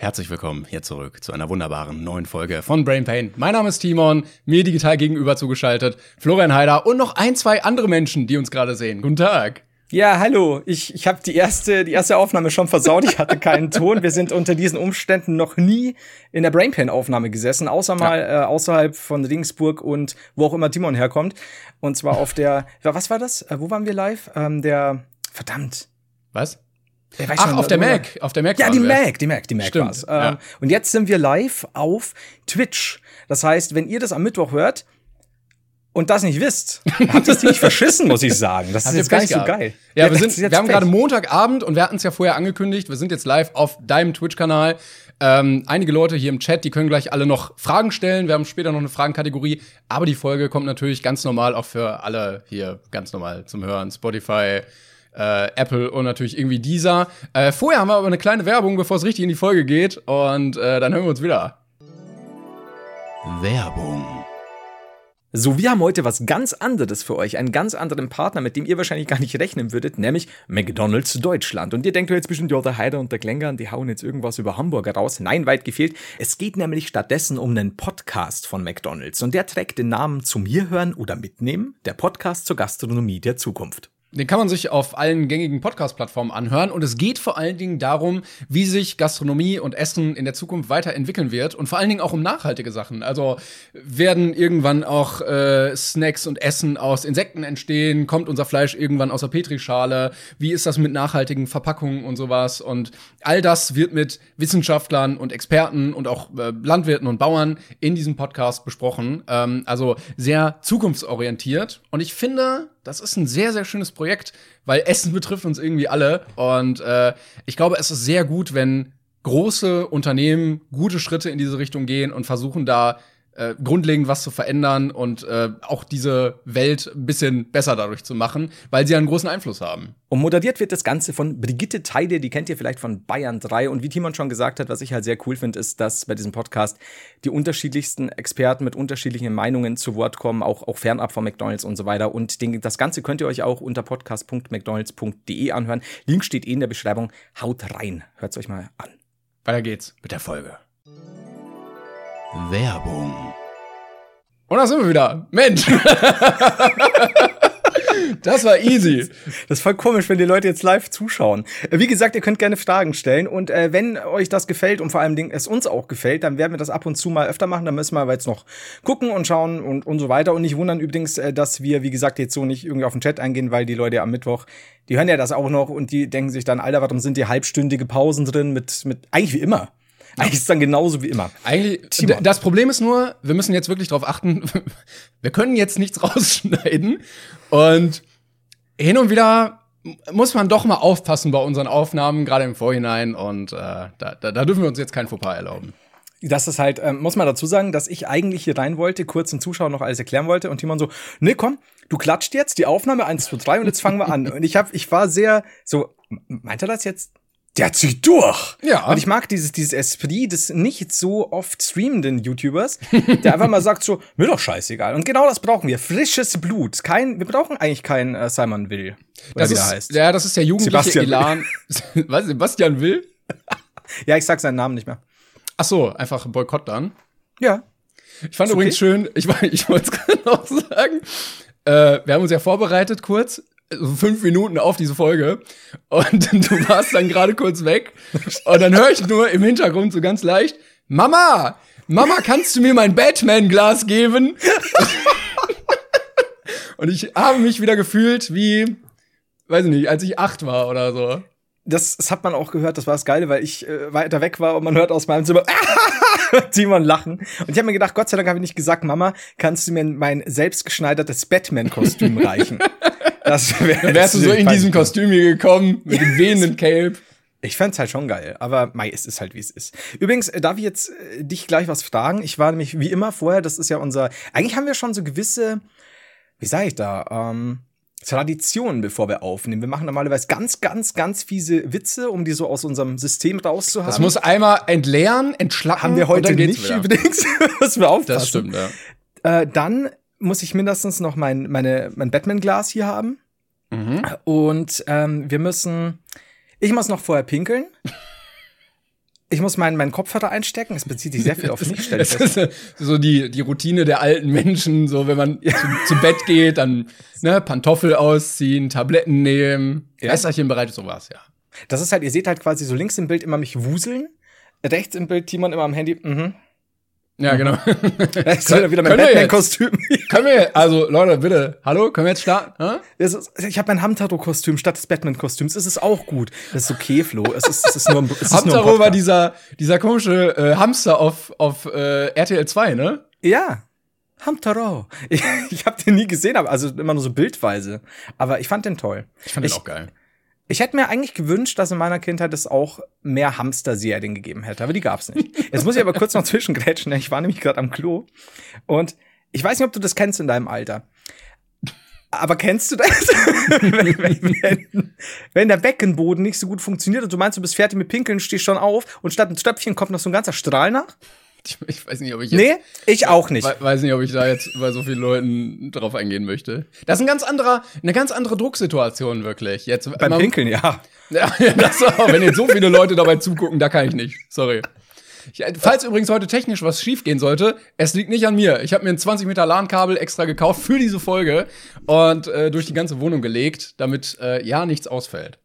Herzlich willkommen hier zurück zu einer wunderbaren neuen Folge von Brain Pain. Mein Name ist Timon, mir digital gegenüber zugeschaltet, Florian Heider und noch ein, zwei andere Menschen, die uns gerade sehen. Guten Tag. Ja, hallo. Ich, ich habe die erste, die erste Aufnahme schon versaut. Ich hatte keinen Ton. Wir sind unter diesen Umständen noch nie in der Brainpan-Aufnahme gesessen, außer mal ja. äh, außerhalb von Ringsburg und wo auch immer Timon herkommt. Und zwar auf der, was war das? Äh, wo waren wir live? Ähm, der, verdammt. Was? Ach, schon, auf der Mac, auf der Mac. Ja, die Mac, die Mac, die Mac Stimmt, war's. Ja. Ähm, und jetzt sind wir live auf Twitch. Das heißt, wenn ihr das am Mittwoch hört und das nicht wisst, habt ihr es ziemlich verschissen, muss ich sagen. Das ist jetzt gar nicht so geil. Ja, ja wir, sind, wir haben gerade Montagabend und wir hatten es ja vorher angekündigt. Wir sind jetzt live auf deinem Twitch-Kanal. Ähm, einige Leute hier im Chat, die können gleich alle noch Fragen stellen. Wir haben später noch eine Fragenkategorie. Aber die Folge kommt natürlich ganz normal auch für alle hier ganz normal zum Hören. Spotify, äh, Apple und natürlich irgendwie dieser. Äh, vorher haben wir aber eine kleine Werbung, bevor es richtig in die Folge geht. Und äh, dann hören wir uns wieder. Werbung. So, wir haben heute was ganz anderes für euch, einen ganz anderen Partner, mit dem ihr wahrscheinlich gar nicht rechnen würdet, nämlich McDonald's Deutschland. Und ihr denkt jetzt bestimmt, ja, der Heider und der Glängern, die hauen jetzt irgendwas über Hamburger raus. Nein, weit gefehlt. Es geht nämlich stattdessen um einen Podcast von McDonald's. Und der trägt den Namen zum Hierhören oder Mitnehmen, der Podcast zur Gastronomie der Zukunft. Den kann man sich auf allen gängigen Podcast-Plattformen anhören. Und es geht vor allen Dingen darum, wie sich Gastronomie und Essen in der Zukunft weiterentwickeln wird. Und vor allen Dingen auch um nachhaltige Sachen. Also werden irgendwann auch äh, Snacks und Essen aus Insekten entstehen? Kommt unser Fleisch irgendwann aus der Petrischale? Wie ist das mit nachhaltigen Verpackungen und sowas? Und all das wird mit Wissenschaftlern und Experten und auch äh, Landwirten und Bauern in diesem Podcast besprochen. Ähm, also sehr zukunftsorientiert. Und ich finde, das ist ein sehr, sehr schönes Projekt, weil Essen betrifft uns irgendwie alle. Und äh, ich glaube, es ist sehr gut, wenn große Unternehmen gute Schritte in diese Richtung gehen und versuchen da äh, grundlegend was zu verändern und äh, auch diese Welt ein bisschen besser dadurch zu machen, weil sie einen großen Einfluss haben. Und moderiert wird das Ganze von Brigitte Teide, die kennt ihr vielleicht von Bayern 3. Und wie Timon schon gesagt hat, was ich halt sehr cool finde, ist, dass bei diesem Podcast die unterschiedlichsten Experten mit unterschiedlichen Meinungen zu Wort kommen, auch, auch fernab von McDonalds und so weiter. Und den, das Ganze könnt ihr euch auch unter podcast.mcdonalds.de anhören. Link steht eh in der Beschreibung. Haut rein. Hört's euch mal an. Weiter geht's mit der Folge. Werbung. Und da sind wir wieder. Mensch. Das war easy. Das ist voll komisch, wenn die Leute jetzt live zuschauen. Wie gesagt, ihr könnt gerne Fragen stellen und äh, wenn euch das gefällt und vor allem es uns auch gefällt, dann werden wir das ab und zu mal öfter machen. Dann müssen wir aber jetzt noch gucken und schauen und, und so weiter. Und nicht wundern übrigens, äh, dass wir, wie gesagt, jetzt so nicht irgendwie auf den Chat eingehen, weil die Leute am Mittwoch, die hören ja das auch noch und die denken sich dann, Alter, warum sind die halbstündige Pausen drin mit, mit eigentlich wie immer. Eigentlich ist es dann genauso wie immer. Eigentlich, Timon. das Problem ist nur, wir müssen jetzt wirklich darauf achten, wir können jetzt nichts rausschneiden. Und hin und wieder muss man doch mal aufpassen bei unseren Aufnahmen, gerade im Vorhinein. Und äh, da, da, da dürfen wir uns jetzt kein Fauxpas erlauben. Das ist halt, ähm, muss man dazu sagen, dass ich eigentlich hier rein wollte, kurz den Zuschauern noch alles erklären wollte und Timon so, nee, komm, du klatscht jetzt die Aufnahme 1, 2, 3 und jetzt fangen wir an. Und ich hab, ich war sehr so, meint er das jetzt der zieht durch. Ja. Und ich mag dieses, dieses Esprit des nicht so oft streamenden YouTubers, der einfach mal sagt so, mir doch scheißegal. Und genau das brauchen wir. Frisches Blut. Kein, wir brauchen eigentlich keinen äh, Simon Will. Oder das wie ist, der heißt. Ja, das ist der jugendliche Sebastian Elan. Was, Sebastian Will? ja, ich sag seinen Namen nicht mehr. Ach so, einfach Boykott dann? Ja. Ich fand ist übrigens okay. schön, ich, ich wollte es gerade noch sagen, äh, wir haben uns ja vorbereitet kurz fünf Minuten auf diese Folge und du warst dann gerade kurz weg und dann höre ich nur im Hintergrund so ganz leicht, Mama, Mama, kannst du mir mein Batman-Glas geben? und ich habe mich wieder gefühlt wie, weiß ich nicht, als ich acht war oder so. Das, das hat man auch gehört, das war das Geile, weil ich äh, weiter weg war und man hört aus meinem Zimmer Simon lachen. Und ich habe mir gedacht, Gott sei Dank habe ich nicht gesagt, Mama, kannst du mir mein selbstgeschneidertes Batman-Kostüm reichen? Das wär Dann wärst du so in diesem Kostüm hier gekommen, mit dem wehenden Cape. Ich fände halt schon geil, aber mei, es ist halt, wie es ist. Übrigens, äh, darf ich jetzt äh, dich gleich was fragen? Ich war nämlich wie immer vorher, das ist ja unser, eigentlich haben wir schon so gewisse, wie sage ich da, ähm, Traditionen, bevor wir aufnehmen. Wir machen normalerweise ganz, ganz, ganz fiese Witze, um die so aus unserem System rauszuhaben. Das muss einmal entleeren, entschlacken. Haben wir heute nicht wieder. übrigens. Müssen wir aufpassen. Das stimmt, ja. Äh, dann muss ich mindestens noch mein, meine, mein Batman-Glas hier haben. Mhm. Und ähm, wir müssen. Ich muss noch vorher pinkeln. ich muss meinen, meinen Kopfhörer einstecken. Es bezieht sich sehr viel auf mich, Das ist so die, die Routine der alten Menschen, so wenn man zu, zu Bett geht, dann ne, Pantoffel ausziehen, Tabletten nehmen, Ja. Wässerchen bereit, sowas, ja. Das ist halt, ihr seht halt quasi so links im Bild immer mich wuseln, rechts im Bild Timon immer am Handy. Mhm. Ja, genau. Da ist wieder mein können wir Batman-Kostüm. können wir, also Leute, bitte, hallo, können wir jetzt starten? Das ist, ich habe mein Hamtaro-Kostüm statt des Batman-Kostüms. Es ist auch gut. Das ist okay, Flo. Es ist, es ist nur ein, es ist nur ein Hamtaro war dieser, dieser komische äh, Hamster auf, auf äh, RTL 2, ne? Ja. Hamtaro. Ich, ich habe den nie gesehen, aber also immer nur so bildweise. Aber ich fand den toll. Ich fand den Ich- auch geil. Ich hätte mir eigentlich gewünscht, dass in meiner Kindheit es auch mehr Hamster-Serien gegeben hätte, aber die gab's nicht. Jetzt muss ich aber kurz noch zwischengrätschen, denn ich war nämlich gerade am Klo und ich weiß nicht, ob du das kennst in deinem Alter. Aber kennst du das? wenn, wenn, wenn, wenn der Beckenboden nicht so gut funktioniert und du meinst, du bist fertig mit Pinkeln, stehst schon auf und statt ein Stöpfchen kommt noch so ein ganzer Strahl nach? Ich, ich weiß nicht, ob ich jetzt, Nee, ich auch nicht. we- weiß nicht, ob ich da jetzt bei so vielen Leuten drauf eingehen möchte. Das ist ein ganz anderer, eine ganz andere Drucksituation wirklich. Jetzt Beim man- Pinkeln, ja. Ja, das auch. Wenn jetzt so viele Leute dabei zugucken, da kann ich nicht. Sorry. Ich, äh, falls übrigens heute technisch was schief gehen sollte, es liegt nicht an mir. Ich habe mir ein 20 Meter LAN-Kabel extra gekauft für diese Folge und äh, durch die ganze Wohnung gelegt, damit äh, ja nichts ausfällt.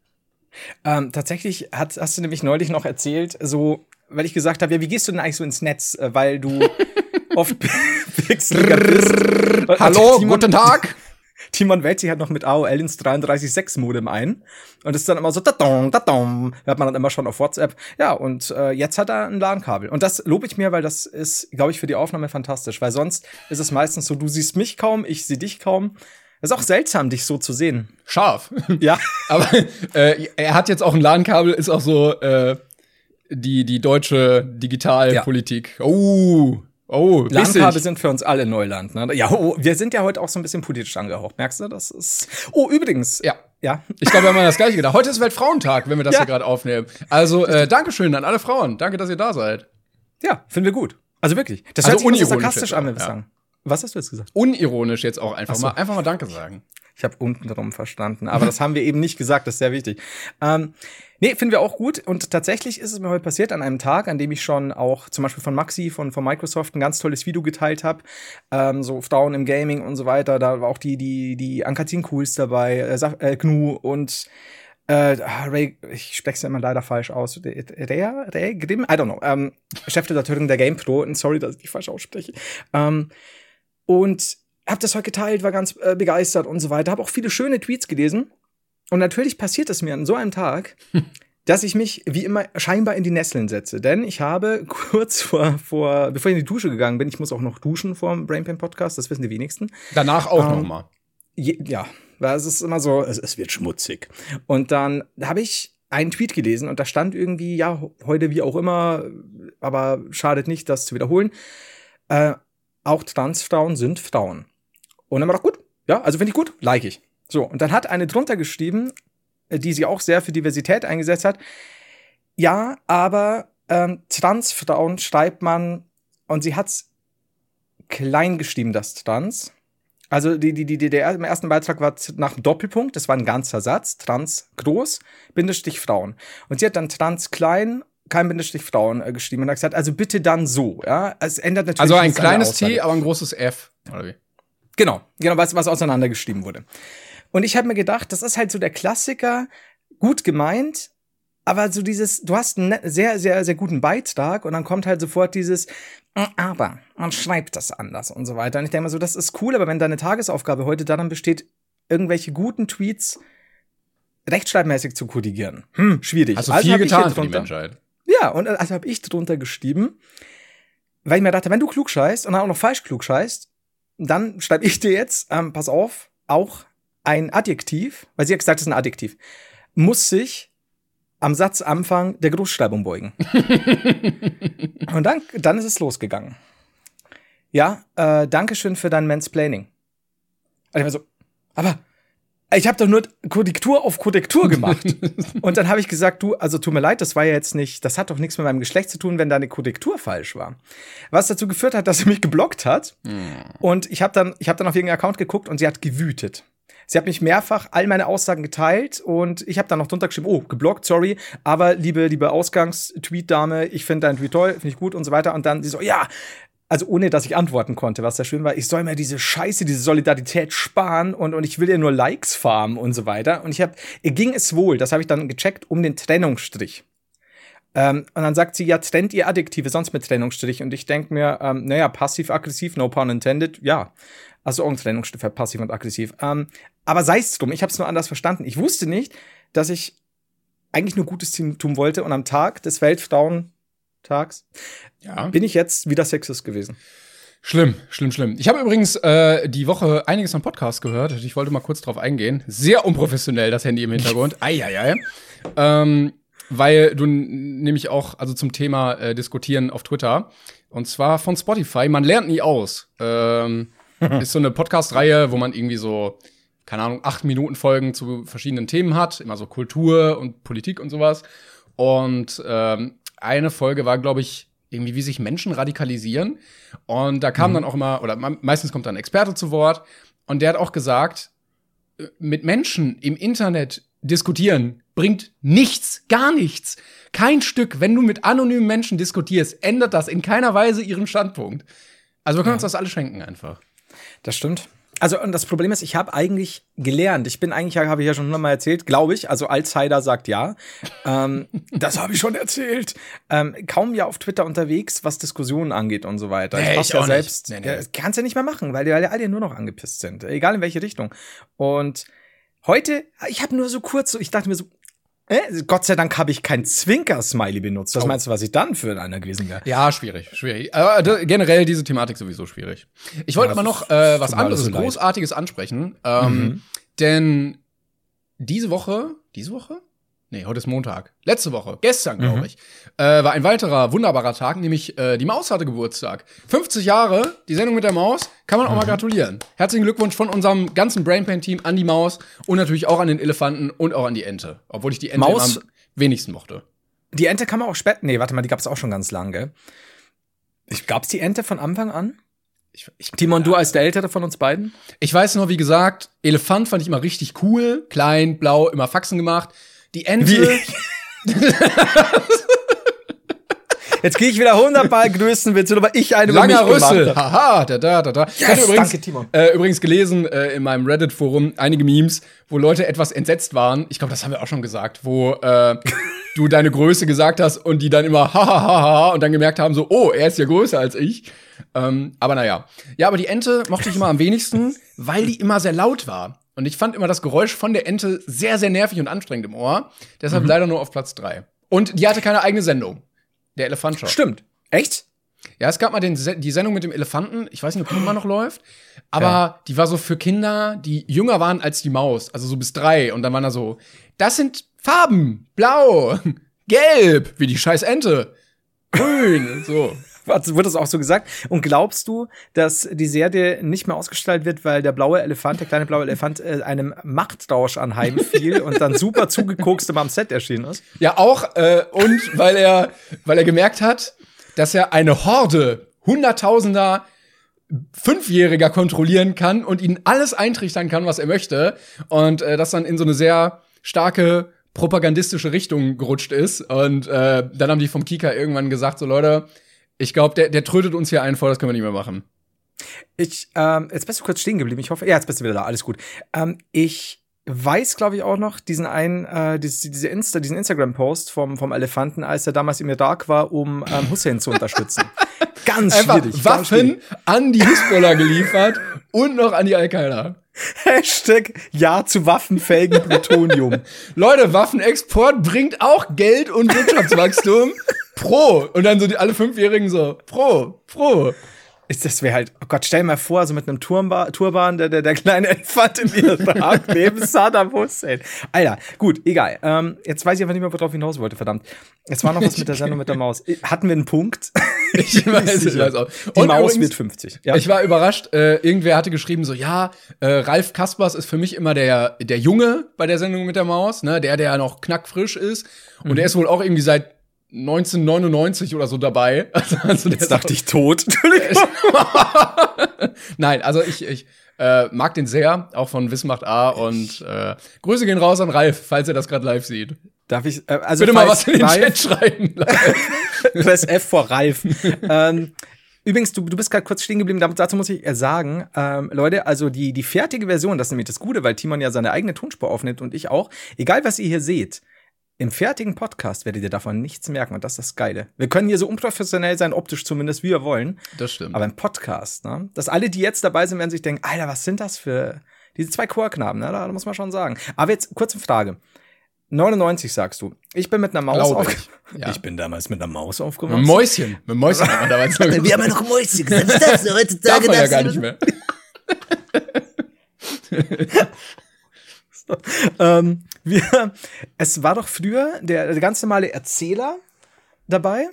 Ähm, tatsächlich hat, hast du nämlich neulich noch erzählt, so, weil ich gesagt habe, ja, wie gehst du denn eigentlich so ins Netz, äh, weil du oft pixeliger bist. Hallo, Timon, guten Tag. Timon wählt sich halt noch mit AOL ins 33.6 Modem ein und ist dann immer so, da-dong, da-dong, hört man dann immer schon auf WhatsApp. Ja, und äh, jetzt hat er ein LAN-Kabel. Und das lobe ich mir, weil das ist, glaube ich, für die Aufnahme fantastisch, weil sonst ist es meistens so, du siehst mich kaum, ich sehe dich kaum. Es ist auch seltsam, dich so zu sehen. Scharf. Ja. Aber äh, er hat jetzt auch ein LAN-Kabel, ist auch so äh, die, die deutsche Digitalpolitik. Oh, oh, Landkabel bissig. sind für uns alle Neuland. Ne? Ja, oh, wir sind ja heute auch so ein bisschen politisch angehaucht. Merkst du? Das ist. Oh, übrigens. Ja. Ja. Ich glaube, wir haben das gleiche gedacht. Heute ist Weltfrauentag, wenn wir das Ja. hier gerade aufnehmen. Also, äh, Dankeschön an alle Frauen. Danke, dass ihr da seid. Ja, finden wir gut. Also wirklich. Das Also hört sich sarkastisch an, wenn wir ja. sagen. Was hast du jetzt gesagt? Unironisch jetzt auch einfach Ach so. mal, einfach mal Danke sagen. Ich habe unten drum verstanden. Aber das haben wir eben nicht gesagt. Das ist sehr wichtig. Ähm, nee, finden wir auch gut. Und tatsächlich ist es mir heute passiert an einem Tag, an dem ich schon auch zum Beispiel von Maxi, von, von Microsoft, ein ganz tolles Video geteilt habe. Ähm, so Frauen im Gaming und so weiter. Da war auch die, die, die Ankatrin Cools dabei, äh, äh, Gnu und äh, ah, Ray, ich spreche es immer leider falsch aus. Rea? Ray Grimm? I don't know. Ähm, Chefredakteurin der GamePro. Und sorry, dass ich die falsch ausspreche. Ähm, und habe das heute geteilt, war ganz äh, begeistert und so weiter. Habe auch viele schöne Tweets gelesen. Und natürlich passiert es mir an so einem Tag, dass ich mich wie immer scheinbar in die Nesseln setze. Denn ich habe kurz vor, vor, bevor ich in die Dusche gegangen bin, ich muss auch noch duschen vor dem Brainpan Podcast, das wissen die wenigsten. Danach auch Ähm, noch mal. Je, ja, weil es ist immer so, es, es wird schmutzig. Und dann habe ich einen Tweet gelesen und da stand irgendwie, ja, heute wie auch immer, aber schadet nicht, das zu wiederholen. Äh, auch Transfrauen sind Frauen. Und dann war doch gut. Ja, also finde ich gut, like ich. So, und dann hat eine drunter geschrieben, äh, die sich auch sehr für Diversität eingesetzt hat. Ja, aber ähm, Transfrauen schreibt man, und sie hat's klein geschrieben, das Trans. Also die, die, die, die, der im ersten Beitrag war nach dem Doppelpunkt, das war ein ganzer Satz, trans groß, Bindestrich Frauen. Und sie hat dann trans klein, kein Bindestrich Frauen äh, geschrieben und hat gesagt, also bitte dann so, ja. Es ändert natürlich Also ein kleines. T, aber ein großes F. Oder wie? Genau, genau, was, was auseinandergeschrieben wurde. Und ich habe mir gedacht, das ist halt so der Klassiker, gut gemeint, aber so dieses, du hast einen ne- sehr, sehr, sehr guten Beitrag und dann kommt halt sofort dieses, "Mm, aber man schreibt das anders und so weiter. Und ich denke mal so, das ist cool, aber wenn deine Tagesaufgabe heute daran besteht, irgendwelche guten Tweets rechtschreibmäßig zu korrigieren, hm, schwierig. Hast du Also viel getan für die Menschheit. Ja, und also habe ich drunter geschrieben, weil ich mir dachte, wenn du klug scheißt und dann auch noch falsch klug scheißt, dann schreibe ich dir jetzt, ähm, pass auf, auch ein Adjektiv, weil sie hat gesagt, das ist ein Adjektiv, muss sich am Satzanfang der Großschreibung beugen. und dann, dann ist es losgegangen. Ja, äh, Dankeschön für dein Mansplaining. Und ich war so, aber ich habe doch nur Korrektur auf Korrektur gemacht. Und dann habe ich gesagt, du, also tut mir leid, das war ja jetzt nicht, das hat doch nichts mit meinem Geschlecht zu tun, wenn deine Korrektur falsch war. Was dazu geführt hat, dass sie mich geblockt hat. Und ich habe dann, ich habe dann auf ihren Account geguckt und sie hat gewütet. Sie hat mich mehrfach all meine Aussagen geteilt und ich habe dann noch drunter geschrieben, oh, geblockt, sorry, aber liebe, liebe Ausgangs-Tweet-Dame, ich finde deinen Tweet toll, finde ich gut und so weiter. Und dann sie so, ja, also ohne dass ich antworten konnte, was sehr schön war, ich soll mir diese Scheiße, diese Solidarität sparen und, und ich will ja nur Likes farmen und so weiter. Und ich habe, ging es wohl, das habe ich dann gecheckt, um den Trennungsstrich. Ähm, und dann sagt sie, ja, trennt ihr Adjektive sonst mit Trennungsstrich. Und ich denke mir, ähm, naja, passiv-aggressiv, no pun intended, ja. Also auch ein Trennungsstrich für passiv und aggressiv. Ähm, aber sei es drum, ich habe es nur anders verstanden. Ich wusste nicht, dass ich eigentlich nur Gutes tun wollte und am Tag des Weltfrauentags ja. bin ich jetzt wieder Sexist gewesen. Schlimm, schlimm, schlimm. Ich habe übrigens äh, die Woche einiges am Podcast gehört. Ich wollte mal kurz drauf eingehen. Sehr unprofessionell, das Handy im Hintergrund. Eieiei. Ähm, weil du nämlich auch, also zum Thema äh, diskutieren auf Twitter. Und zwar von Spotify. Man lernt nie aus. Ähm, ist so eine Podcast-Reihe, wo man irgendwie so, keine Ahnung, acht Minuten Folgen zu verschiedenen Themen hat. Immer so Kultur und Politik und sowas. Und ähm, eine Folge war, glaube ich, irgendwie, wie sich Menschen radikalisieren. Und da kam mhm. dann auch immer, oder meistens kommt dann ein Experte zu Wort. Und der hat auch gesagt, äh, mit Menschen im Internet diskutieren bringt nichts, gar nichts. Kein Stück, wenn du mit anonymen Menschen diskutierst, ändert das in keiner Weise ihren Standpunkt. Also wir können ja. uns das alle schenken einfach. Das stimmt. Also, und das Problem ist, ich habe eigentlich gelernt. Ich bin eigentlich, habe ich ja schon hundertmal erzählt, glaube ich. Also, Alzheimer sagt ja. ähm, das habe ich schon erzählt. Ähm, kaum ja auf Twitter unterwegs, was Diskussionen angeht und so weiter. Nee, ich, ich ja selbst. Nee, nee. Ja, kannst ja nicht mehr machen, weil die alle nur noch angepisst sind. Egal in welche Richtung. Und heute, ich habe nur so kurz, so, ich dachte mir so, äh, Gott sei Dank habe ich kein Zwinker-Smiley benutzt. Was oh. meinst du, was ich dann für einer gewesen wäre? Ja, schwierig, schwierig. Aber äh, generell diese Thematik sowieso schwierig. Ich wollte ja, mal noch äh, was anderes, so Großartiges ansprechen. Ähm, mhm. Denn diese Woche, diese Woche? Nee, heute ist Montag. Letzte Woche, gestern, glaube mhm. ich, äh, war ein weiterer wunderbarer Tag, nämlich äh, die Maus hatte Geburtstag. 50 Jahre, die Sendung mit der Maus, kann man auch mhm. mal gratulieren. Herzlichen Glückwunsch von unserem ganzen Brainpan-Team an die Maus und natürlich auch an den Elefanten und auch an die Ente. Obwohl ich die Ente Maus, am wenigsten mochte. Die Ente kann man auch später. Nee, warte mal, die gab's auch schon ganz lange? Ich, gab's die Ente von Anfang an? Ich, ich, Timon, du als der Ältere von uns beiden? Ich weiß nur, wie gesagt, Elefant fand ich immer richtig cool. Klein, blau, immer Faxen gemacht. Die Ente. Jetzt gehe ich wieder 100 Mal du aber ich eine Langer über mich Rüssel. Haha, da, da, da, da. Yes, ich hatte übrigens, danke, Timon. Äh, übrigens gelesen äh, in meinem Reddit-Forum einige Memes, wo Leute etwas entsetzt waren. Ich glaube, das haben wir auch schon gesagt, wo äh, du deine Größe gesagt hast und die dann immer hahaha und dann gemerkt haben so, oh, er ist ja größer als ich. Ähm, aber naja. Ja, aber die Ente mochte ich immer am wenigsten, weil die immer sehr laut war. Und ich fand immer das Geräusch von der Ente sehr, sehr nervig und anstrengend im Ohr. Deshalb mhm. leider nur auf Platz drei. Und die hatte keine eigene Sendung. Der Elefant Stimmt. Echt? Ja, es gab mal den, die Sendung mit dem Elefanten. Ich weiß nicht, ob die immer noch läuft. Aber ja. die war so für Kinder, die jünger waren als die Maus. Also so bis drei. Und dann waren da so, das sind Farben. Blau, gelb, wie die scheiß Ente. Grün, so. Wird das auch so gesagt? Und glaubst du, dass die Serie nicht mehr ausgestrahlt wird, weil der blaue Elefant, der kleine blaue Elefant, äh, einem Machttausch anheimfiel und dann super zugekokst am Set erschienen ist? Ja, auch. Äh, und weil er, weil er gemerkt hat, dass er eine Horde Hunderttausender Fünfjähriger kontrollieren kann und ihnen alles eintrichtern kann, was er möchte. Und äh, das dann in so eine sehr starke propagandistische Richtung gerutscht ist. Und äh, dann haben die vom Kika irgendwann gesagt, so Leute, ich glaube, der, der trötet uns hier einen vor, das können wir nicht mehr machen. Ich, ähm, jetzt bist du kurz stehen geblieben. Ich hoffe, ja, jetzt bist du wieder da, alles gut. Ähm, ich weiß, glaube ich, auch noch diesen einen, äh, diese, diese Insta, diesen Instagram-Post vom, vom Elefanten, als er damals im Irak war, um ähm, Hussein zu unterstützen. Ganz Einfach schwierig. Waffen ganz an die Hisbollah geliefert und noch an die Al-Qaida. Hashtag Ja zu waffenfähigen Plutonium. Leute, Waffenexport bringt auch Geld und Wirtschaftswachstum. Pro. Und dann so die alle Fünfjährigen so, pro, pro. Ist das wäre halt, oh Gott, stell dir mal vor, so mit einem Turmba Turban, der, der, der kleine Elefant in Irak neben Saddam Hussein. Alter, gut, egal. Ähm, jetzt weiß ich einfach nicht mehr, worauf ich hinaus wollte, verdammt. Es war noch was mit der Sendung mit der Maus. Hatten wir einen Punkt? ich weiß, ich weiß auch. Die Und Maus übrigens, wird 50. Ja. Ich war überrascht, äh, irgendwer hatte geschrieben so, ja, äh, Ralf Kaspers ist für mich immer der, der Junge bei der Sendung mit der Maus, ne, der, der noch knackfrisch ist. Und mhm. der ist wohl auch irgendwie seit 1999 oder so dabei. Also, Jetzt dachte ich tot. Nein, also ich, ich Äh, mag den sehr, auch von Wismacht A. Und äh, Grüße gehen raus an Ralf, falls er das gerade live sieht. Darf ich, äh, also Bitte mal was in den Ralf- Chat schreiben. Press F vor Ralf. ähm, übrigens, du, du bist gerade kurz stehen geblieben, dazu muss ich äh, sagen, ähm, Leute, also die, die fertige Version, das ist nämlich das Gute, weil Timon ja seine eigene Tonspur aufnimmt und ich auch. Egal, was ihr hier seht, im fertigen Podcast werdet ihr davon nichts merken und das ist das Geile. Wir können hier so unprofessionell sein, optisch zumindest, wie wir wollen. Das stimmt. Aber im Podcast, ne? Dass alle, die jetzt dabei sind, werden sich denken, Alter, was sind das für diese zwei Chorknaben, ne? Da muss man schon sagen. Aber jetzt kurze Frage. 99 sagst du. Ich bin mit einer Maus Glaube aufge ich. Ja. Ich bin damals mit einer Maus Mit aufgewachsen. Mäuschen. Mit Mäuschen hat man damals noch Wir haben ja noch Mäuschen gesagt. Was darfst du Darf heutzutage? man ja gar nicht mehr. ähm, wir, es war doch früher der, der ganz normale Erzähler dabei.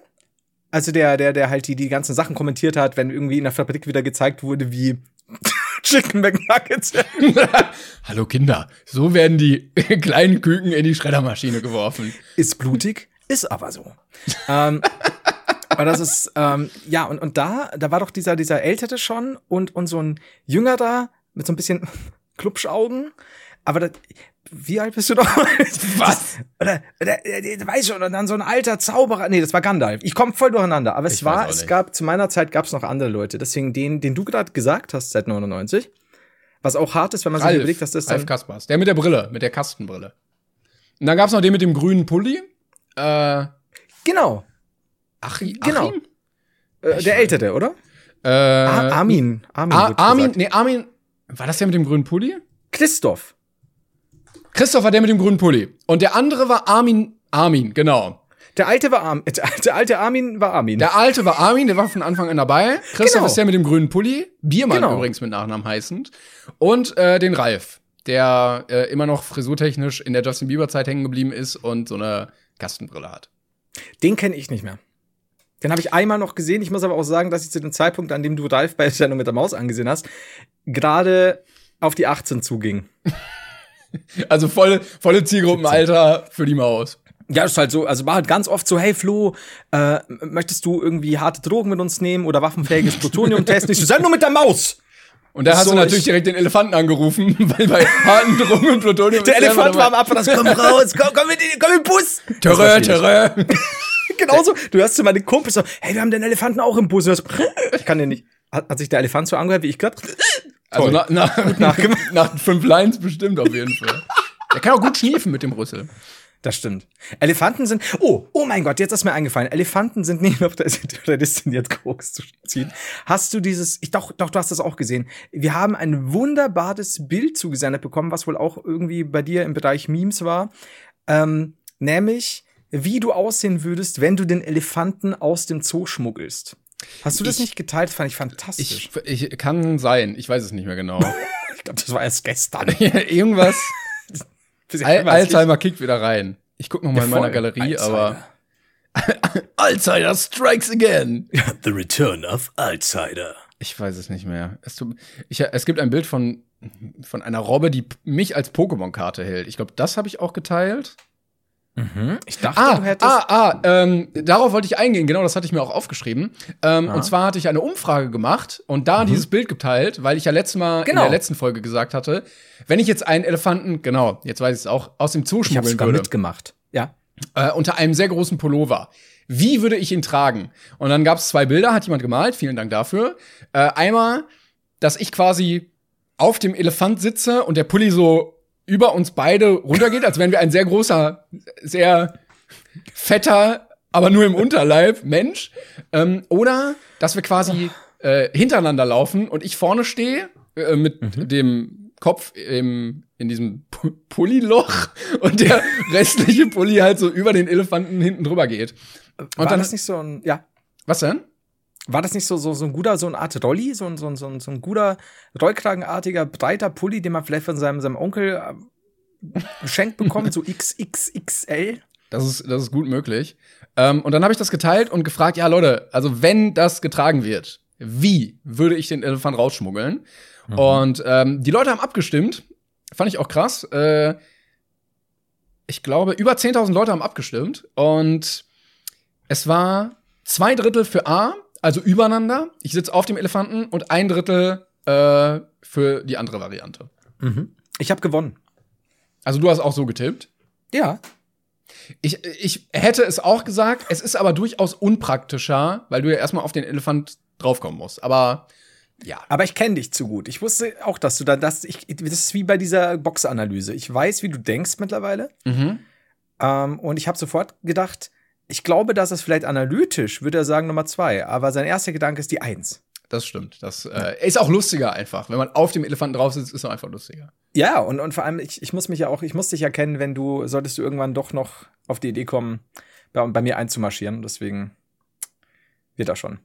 Also der, der, der halt die, die ganzen Sachen kommentiert hat, wenn irgendwie in der Fabrik wieder gezeigt wurde, wie Chicken McNuggets. Hallo Kinder, so werden die kleinen Küken in die Schreddermaschine geworfen. ist blutig, ist aber so. ähm, aber das ist, ähm, ja, und, und da, da war doch dieser, dieser Ältere schon und, und so ein Jüngerer mit so ein bisschen Klubschaugen. Aber das, wie alt bist du doch? Was? Oder, oder, oder weiß schon, und dann so ein alter Zauberer. Nee, das war Gandalf. Ich komme voll durcheinander. Aber es Ich war, es gab, zu meiner Zeit gab es noch andere Leute. Deswegen den, den du gerade gesagt hast seit 99. Was auch hart ist, wenn man sich Ralf, überlegt, dass das Ralf dann. Kaspers. Der mit der Brille, mit der Kastenbrille. Und dann gab's noch den mit dem grünen Pulli. Äh, Genau. Achim? Genau. Achim? Äh, Ich der Ältere, oder? Äh, Ar Armin. Armin. Ar Armin, nee, Armin, war das der mit dem grünen Pulli? Christoph. Christoph war der mit dem grünen Pulli. Und der andere war Armin, Armin, genau. Der alte war Armin. Der alte Armin war Armin. Der alte war Armin, der war von Anfang an dabei. Christoph Genau. ist der mit dem grünen Pulli. Biermann Genau. übrigens mit Nachnamen heißend. Und äh, den Ralf, der äh, immer noch frisurtechnisch in der Justin Bieber-Zeit hängen geblieben ist und so eine Kastenbrille hat. Den kenne ich nicht mehr. Den habe ich einmal noch gesehen. Ich muss aber auch sagen, dass ich zu dem Zeitpunkt, an dem du Ralf bei Sendung mit der Maus angesehen hast, gerade auf die 18 zuging. Also volle, volle Zielgruppenalter für die Maus. Ja, ist halt so, also war halt ganz oft so, hey Flo, äh, möchtest du irgendwie harte Drogen mit uns nehmen oder waffenfähiges Plutonium testen? Ich so, sei nur mit der Maus! Und da hast So, du natürlich ich- direkt den Elefanten angerufen, weil bei harten Drogen und Plutonium Der Elefant war am Abfall, komm raus, komm, komm, mit, in- komm im Bus! Das Terror. Terror. Genauso, du hörst zu meinen Kumpels so, hey, wir haben den Elefanten auch im Bus. Und du hörst, ich kann den nicht. Hat, hat sich der Elefant so angehört, wie ich gerade? Also Toll. nach, nach, nach fünf Lines bestimmt auf jeden Fall. Der kann auch gut schniefen mit dem Rüssel. Das stimmt. Elefanten sind. Oh, oh mein Gott, jetzt ist mir eingefallen. Elefanten sind nicht auf der, der Liste jetzt Koks zu ziehen. Hast du dieses. Ich doch, doch, du hast das auch gesehen. Wir haben ein wunderbares Bild zugesendet bekommen, was wohl auch irgendwie bei dir im Bereich Memes war. Ähm, nämlich, wie du aussehen würdest, wenn du den Elefanten aus dem Zoo schmuggelst. Hast du das Ich- nicht geteilt? Das fand ich fantastisch. Ich, ich kann sein, ich weiß es nicht mehr genau. Ich glaube, das war erst gestern. Irgendwas. Al. Alzheimer kickt wieder rein. Ich gucke noch mal Ja, in meiner. Galerie, Alzheimer. aber Alzheimer strikes again. The Return of Outsider. Ich weiß es nicht mehr. Es, tut, ich, es gibt ein Bild von, von einer Robbe, die mich als Pokémon-Karte hält. Ich glaube, das habe ich auch geteilt. Mhm. Ich dachte, Ah, du hättest. ah, ah, ähm, darauf wollte ich eingehen, genau, das hatte ich mir auch aufgeschrieben. Ähm, Und zwar hatte ich eine Umfrage gemacht und da dieses Bild geteilt, weil ich ja letztes Mal Mhm. Genau. in der letzten Folge gesagt hatte, wenn ich jetzt einen Elefanten, genau, jetzt weiß ich es auch, aus dem Zoo ich habe schmuggeln sogar würde, mitgemacht. Ja. äh, unter einem sehr großen Pullover. Wie würde ich ihn tragen? Und dann gab es zwei Bilder, hat jemand gemalt, vielen Dank dafür. Äh, einmal, dass ich quasi auf dem Elefant sitze und der Pulli so über uns beide runtergeht, als wären wir ein sehr großer, sehr fetter, aber nur im Unterleib Mensch. Ähm, oder dass wir quasi äh, hintereinander laufen und ich vorne stehe äh, mit dem Kopf im, in diesem Pu- Pulliloch und der restliche Pulli halt so über den Elefanten hinten drüber geht. Und war dann, das nicht so ein, ja, was denn? War das nicht so, so, so ein guter, so eine Art Rolli, so ein, so ein, so ein, so ein guter, rollkragenartiger, breiter Pulli, den man vielleicht von seinem, seinem Onkel äh, geschenkt bekommt, so XXXL? Das ist, das ist gut möglich. Ähm, und dann habe ich das geteilt und gefragt, ja Leute, also wenn das getragen wird, wie würde ich den Elefant rausschmuggeln? Und ähm, die Leute haben abgestimmt. Fand ich auch krass. Äh, ich glaube, über 10.000 Leute haben abgestimmt. Und es war zwei Drittel für A, also übereinander. Ich sitze auf dem Elefanten und ein Drittel äh, für die andere Variante. Ich habe gewonnen. Also du hast auch so getippt. Ja. Ich, ich hätte es auch gesagt, es ist aber durchaus unpraktischer, weil du ja erstmal auf den Elefant draufkommen musst. Aber ja. Aber ich kenne dich zu gut. Ich wusste auch, dass du da das. Ich, das ist wie bei dieser Boxanalyse. Ich weiß, wie du denkst mittlerweile. Mhm. Ähm, und ich habe sofort gedacht, ich glaube, dass es vielleicht analytisch, würde er sagen, Nummer zwei. Aber sein erster Gedanke ist die Eins. Das stimmt. Das äh, ist auch lustiger einfach. Wenn man auf dem Elefanten drauf sitzt, ist es einfach lustiger. Ja, und, und vor allem, ich, ich muss mich ja auch, ich muss dich erkennen, wenn du, solltest du irgendwann doch noch auf die Idee kommen, bei, bei mir einzumarschieren. Deswegen wird das schon.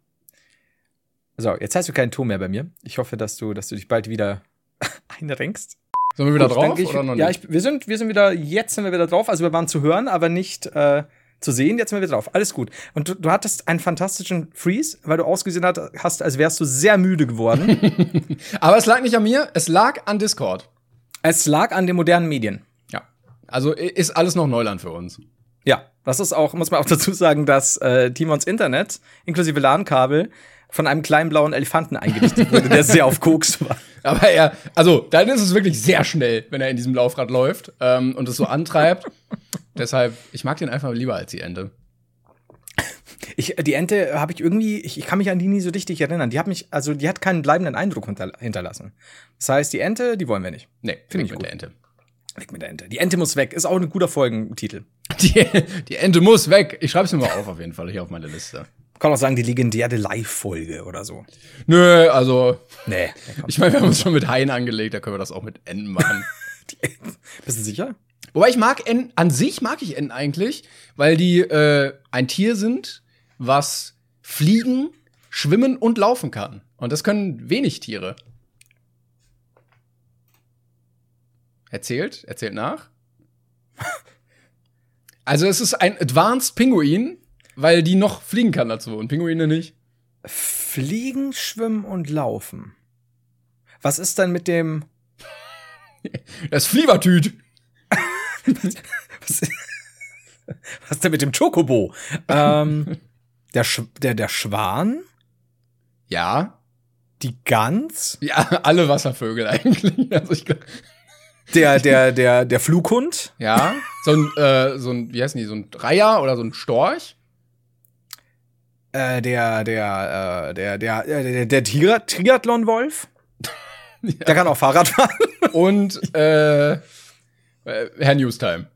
So, jetzt hast du keinen Ton mehr bei mir. Ich hoffe, dass du, dass du dich bald wieder einrenkst. Sollen wir wieder Gut, drauf ich, oder noch ja, ich, wir sind, wir sind wieder, jetzt sind wir wieder drauf. Also wir waren zu hören, aber nicht äh, zu sehen. Jetzt sind wir wieder drauf. Alles gut. Und du, du hattest einen fantastischen Freeze, weil du ausgesehen hast, als wärst du sehr müde geworden. Aber es lag nicht an mir, es lag an Discord. es lag an den modernen Medien. Ja. Also ist alles noch Neuland für uns. Ja, das ist auch, muss man auch dazu sagen, dass äh, Timons Internet inklusive LAN-Kabel von einem kleinen blauen Elefanten eingerichtet wurde, der sehr auf Koks war. Aber er, also, dann ist es wirklich sehr schnell, wenn er in diesem Laufrad läuft ähm, und es so antreibt. Deshalb, ich mag den einfach lieber als die Ente. Ich, die Ente habe ich irgendwie, ich, ich kann mich an die nie so richtig erinnern. Die hat mich, also die hat keinen bleibenden Eindruck hinter, hinterlassen. Das heißt, die Ente, die wollen wir nicht. Nee, Finde ich mit gut. der Ente. Weg mit der Ente. Die Ente muss weg. Ist auch ein guter Folgentitel. Die, die Ente muss weg. Ich schreibe es mir mal auf, auf jeden Fall, hier auf meine Liste. Kann auch sagen, die legendäre Live-Folge oder so. Nö, also, Nee. ich meine, wir haben uns schon mit Haien angelegt, da können wir das auch mit Enten machen. Bist du sicher? Wobei ich mag Enten, an sich mag ich Enten eigentlich, weil die äh, ein Tier sind, was fliegen, schwimmen und laufen kann. Und das können wenig Tiere. Erzählt, erzählt nach. Also es ist ein Advanced Pinguin, weil die noch fliegen kann dazu und Pinguine nicht. Fliegen, schwimmen und laufen. Was ist denn mit dem. Das Fliebertüt. Was, was ist denn mit dem Chocobo? ähm, der, Sch der, der Schwan? Ja. Die Gans? Ja, alle Wasservögel eigentlich. Also ich glaub, Der, der, der, der Flughund? ja. So ein, äh, so ein, wie heißen die, so ein Reiher oder so ein Storch. Äh, der, der, äh, der, der, der, der, der Triath- Triathlon-Wolf? Der kann auch Fahrrad fahren. und äh, äh, Herr Newstime.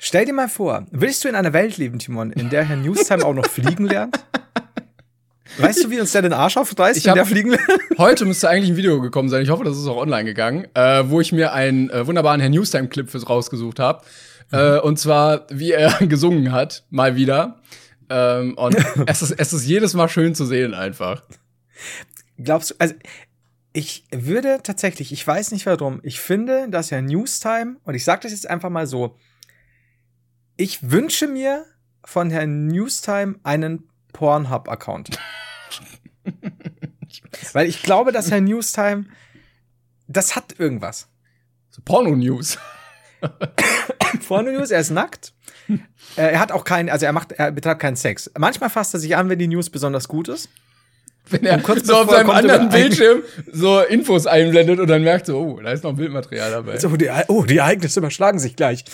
Stell dir mal vor, willst du in einer Welt leben, Timon, in der Herr Newstime auch noch fliegen lernt? Weißt du, wie uns der den Arsch aufreißt, Ich hab- der fliegen lernt? Heute müsste eigentlich ein Video gekommen sein. Ich hoffe, das ist auch online gegangen, äh, wo ich mir einen äh, wunderbaren Herr Newstime-Clip fürs rausgesucht habe. Äh, und zwar, wie er gesungen hat, mal wieder. Ähm, und es ist, es ist jedes Mal schön zu sehen einfach. Glaubst du, also ich würde tatsächlich, ich weiß nicht warum, ich finde, dass Herr Newstime, und ich sage das jetzt einfach mal so, ich wünsche mir von Herrn Newstime einen Pornhub-Account. Weil ich glaube, dass Herr Newstime, das hat irgendwas. So Porno-News. Porno-News, er ist nackt. Äh, Er hat auch keinen, also er macht, er betreibt keinen Sex. Manchmal fasst er sich an, wenn die News besonders gut ist. Wenn er kurz so auf seinem anderen Bildschirm so Infos einblendet und dann merkt so, oh, da ist noch Bildmaterial dabei. So, die, oh, die Ereignisse überschlagen sich gleich.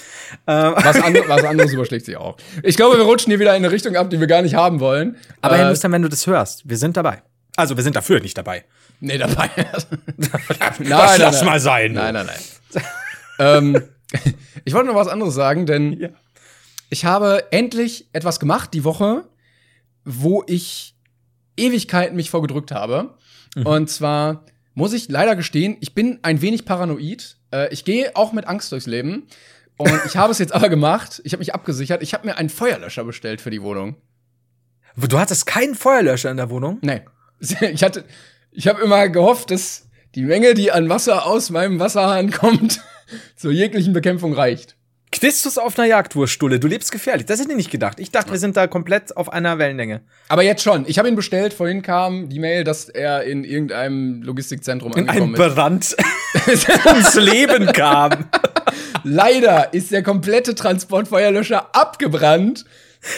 Ähm, Was, andre, was anderes überschlägt sich auch. Ich glaube, wir rutschen hier wieder in eine Richtung ab, die wir gar nicht haben wollen. aber äh, Herr Newstime, wenn du das hörst, wir sind dabei. Also, wir sind dafür nicht dabei. Nee, dabei. Das nein, lass nein. mal sein. Nein, nein, nein. ähm, ich wollte noch was anderes sagen, denn Ja. ich habe endlich etwas gemacht die Woche, wo ich Ewigkeiten mich vorgedrückt habe. Und zwar muss ich leider gestehen, ich bin ein wenig paranoid. Äh, ich gehe auch mit Angst durchs Leben. Und ich habe es jetzt aber gemacht. Ich habe mich abgesichert. Ich habe mir einen Feuerlöscher bestellt für die Wohnung. Du hattest keinen Feuerlöscher in der Wohnung? Nee. Ich hatte, ich habe immer gehofft, dass die Menge, die an Wasser aus meinem Wasserhahn kommt, zur jeglichen Bekämpfung reicht. Christus auf einer Jagdtour, Stulle. Du lebst gefährlich. Das hätte ich nicht gedacht. Ich dachte, wir sind da komplett auf einer Wellenlänge. Aber jetzt schon. Ich habe ihn bestellt. Vorhin kam die Mail, dass er in irgendeinem Logistikzentrum In einem angekommen ist. Brand ums Leben kam. Leider ist der komplette Transportfeuerlöscher abgebrannt.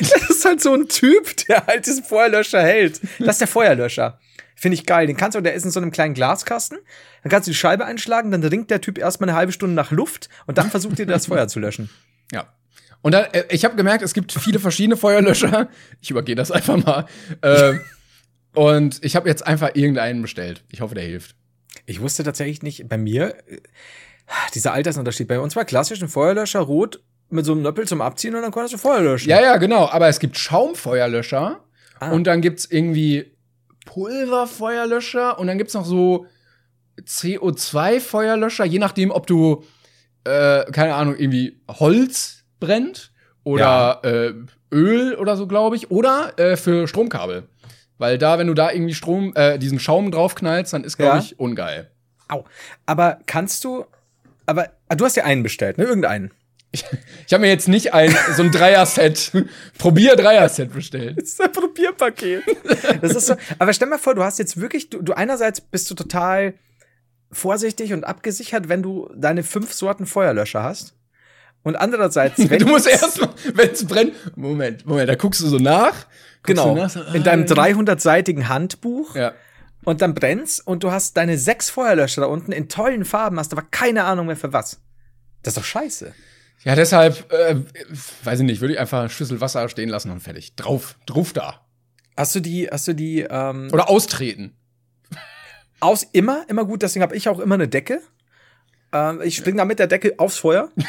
Das ist halt so ein Typ, der halt diesen Feuerlöscher hält. Das ist der Feuerlöscher. Finde ich geil. Den kannst du, der ist in so einem kleinen Glaskasten. Dann kannst du die Scheibe einschlagen, dann ringt der Typ erstmal eine halbe Stunde nach Luft und dann versucht ihr das Feuer zu löschen. Ja. Und dann, äh, ich habe gemerkt, es gibt viele verschiedene Feuerlöscher. Ich übergehe das einfach mal. Äh, und ich habe jetzt einfach irgendeinen bestellt. Ich hoffe, der hilft. Ich wusste tatsächlich nicht, bei mir, äh, dieser Altersunterschied. Bei uns war klassisch ein Feuerlöscher rot mit so einem Nöppel zum Abziehen und dann konntest du Feuer löschen. Ja, ja, genau. Aber es gibt Schaumfeuerlöscher Ah. und dann gibt's irgendwie Pulverfeuerlöscher und dann gibt's noch so CO2-Feuerlöscher, je nachdem, ob du, äh, keine Ahnung, irgendwie Holz brennt oder äh, Öl oder so, glaube ich, oder äh, für Stromkabel. Weil da, wenn du da irgendwie Strom, äh, diesen Schaum draufknallst, dann ist, glaube Ja. ich, ungeil. Au. Aber kannst du, aber ah, du hast ja einen bestellt, ne? Irgendeinen. Ich habe mir jetzt nicht ein so ein Dreier-Set, Probier-Dreier-Set bestellt. Das ist ein Probierpaket. Das ist so. Aber stell mal vor, du hast jetzt wirklich, du, du einerseits bist du total vorsichtig und abgesichert, wenn du deine fünf Sorten Feuerlöscher hast. Und andererseits, wenn Du musst erst mal, wenn es brennt, Moment, Moment, da guckst du so nach. genau nach, so, in deinem 300-seitigen Handbuch Ja. und dann brennt's und du hast deine sechs Feuerlöscher da unten in tollen Farben, hast aber keine Ahnung mehr für was. Das ist doch scheiße. Ja, deshalb, äh, weiß ich nicht, würde ich einfach eine Schüssel Wasser stehen lassen und fertig. Drauf, drauf da. Hast du die, hast du die ähm, Oder austreten. aus immer, immer gut, deswegen habe ich auch immer eine Decke. Ähm, ich springe da mit der Decke aufs Feuer.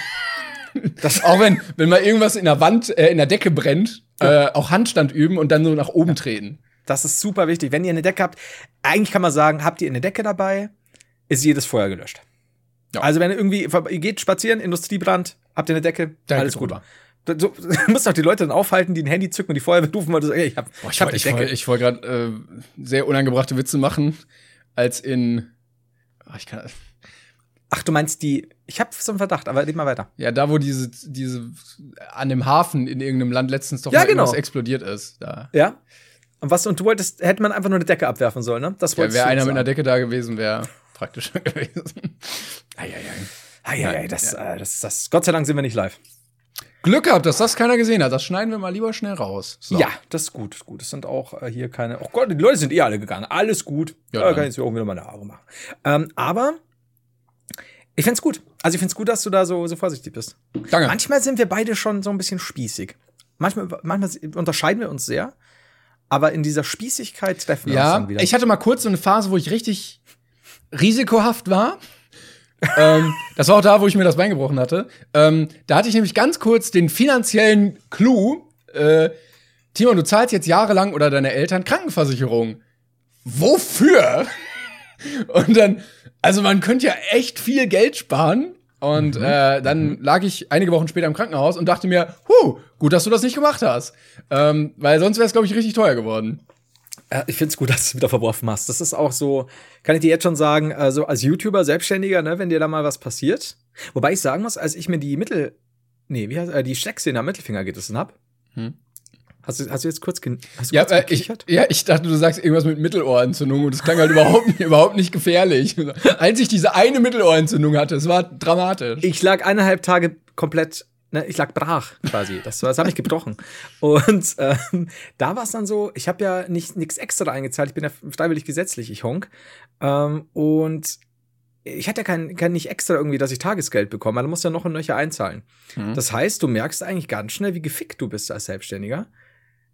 Das Auch wenn, wenn mal irgendwas in der Wand, äh, in der Decke brennt, äh, auch Handstand üben und dann so nach oben treten. Das ist super wichtig. Wenn ihr eine Decke habt, eigentlich kann man sagen, habt ihr eine Decke dabei, ist jedes Feuer gelöscht. Ja. Also wenn ihr irgendwie, ihr geht spazieren, Industriebrand, habt ihr eine Decke, Danke, alles gut. drüber. So, du musst auch die Leute dann aufhalten, die ein Handy zücken und die Feuerwehr rufen, weil du sagst, ey, ich hab, Boah, ich ich hab wollte ich Decke. wollt, ich wollt gerade äh, sehr unangebrachte Witze machen, als in. Oh, ich kann, Ach, du meinst die, ich hab so einen Verdacht, aber red mal weiter. ja, da, wo diese, diese an dem Hafen in irgendeinem Land letztens doch Ja, mal genau. irgendwas explodiert ist. Da Ja? Und was, und du wolltest, hätte man einfach nur eine Decke abwerfen sollen, ne? Das ja, wolltest wäre du einer mit einer. Decke da gewesen, wäre praktischer gewesen. Eieiei. Ah, ja, ja, das, äh, das, das, Gott sei Dank sind wir nicht live. Glück gehabt, dass das keiner gesehen hat. Das schneiden wir mal lieber schnell raus. So. Ja, das ist gut, ist gut. Es sind auch äh, hier keine. Oh Gott, die Leute sind eh alle gegangen. Alles gut. Ja, Ja, dann. kann ich jetzt auch wieder meine Haare machen. Ähm, aber ich find's gut. Also ich find's gut, dass du da so, so vorsichtig bist. Danke. Manchmal sind wir beide schon so ein bisschen spießig. Manchmal, manchmal unterscheiden wir uns sehr. Aber in dieser Spießigkeit treffen wir uns Ja, dann wieder. ich hatte mal kurz so eine Phase, wo ich richtig risikohaft war. Ähm, das war auch da, wo ich mir das Bein gebrochen hatte. Ähm, da hatte ich nämlich ganz kurz den finanziellen Clou. Äh, Timon, du zahlst jetzt jahrelang oder deine Eltern Krankenversicherung. Wofür? Und dann, also man könnte ja echt viel Geld sparen. Und äh, dann lag ich einige Wochen später im Krankenhaus und dachte mir, huh, gut, dass du das nicht gemacht hast. Ähm, weil sonst wäre es, glaube ich, richtig teuer geworden. Äh, ich find's gut, dass du es wieder verworfen hast. Das ist auch so, kann ich dir jetzt schon sagen, also als YouTuber, Selbstständiger, ne, wenn dir da mal was passiert. Wobei ich sagen muss, als ich mir die Mittel, nee, wie heißt, äh, die Stecksehne am Mittelfinger gerissen hab. Hm. Hast du, hast du jetzt kurz, hast du Ja, kurz äh, ich, ja, ich dachte, du sagst irgendwas mit Mittelohrentzündung und es klang halt überhaupt, nicht- überhaupt nicht gefährlich. Als ich diese eine Mittelohrentzündung hatte, es war dramatisch. Ich lag eineinhalb Tage komplett, ne, ich lag brach quasi. Das, das hat mich gebrochen. Und ähm, da war es dann so, ich habe ja nicht nichts extra eingezahlt, ich bin ja freiwillig gesetzlich, ich honk. Ähm, und ich hatte ja kein, kein nicht extra irgendwie, dass ich Tagesgeld bekomme, weil du musst ja noch und nöcher einzahlen. Mhm. Das heißt, du merkst eigentlich ganz schnell, wie gefickt du bist als Selbstständiger,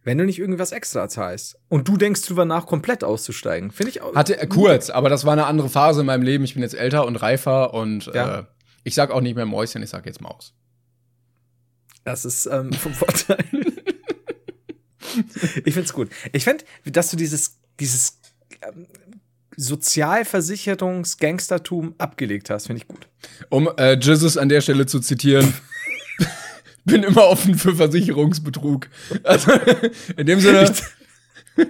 wenn du nicht irgendwas extra zahlst. Und du denkst drüber nach, komplett auszusteigen. Finde ich auch. Hatte äh, kurz, aber das war eine andere Phase in meinem Leben. Ich bin jetzt älter und reifer und Ja. äh, ich sag auch nicht mehr Mäuschen, ich sag jetzt Maus. Das ist ähm, vom Vorteil. ich find's gut. Ich find, dass du dieses, dieses ähm, Sozialversicherungs-Gangstertum abgelegt hast, finde ich gut. Um äh, Jesus an der Stelle zu zitieren. bin immer offen für Versicherungsbetrug. Also in dem Sinne.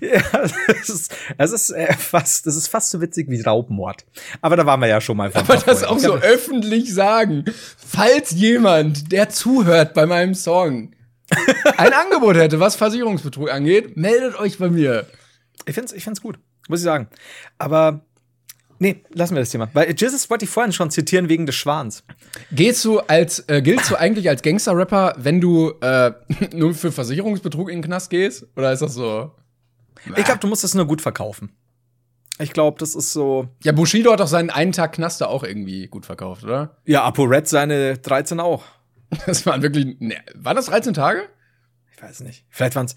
Ja, das ist, das ist äh, fast, das ist fast so witzig wie Raubmord. Aber da waren wir ja schon mal. Aber das auch so öffentlich sagen. Falls jemand, der zuhört bei meinem Song, ein Angebot hätte, was Versicherungsbetrug angeht, meldet euch bei mir. Ich find's, ich find's gut, muss ich sagen. Aber nee, lassen wir das Thema. Weil Jesus wollte ich vorhin schon zitieren wegen des Schwans. Gehst du als, äh, giltst du eigentlich als Gangster-Rapper, wenn du äh, nur für Versicherungsbetrug in den Knast gehst? Oder ist das so? Ich glaube, du musst es nur gut verkaufen. Ich glaube, das ist so. Ja, Bushido hat doch seinen einen Tag Knast da auch irgendwie gut verkauft, oder? Ja, ApoRed seine 13 auch. Das waren wirklich. Ne, waren das 13 Tage? Ich weiß nicht. Vielleicht waren es.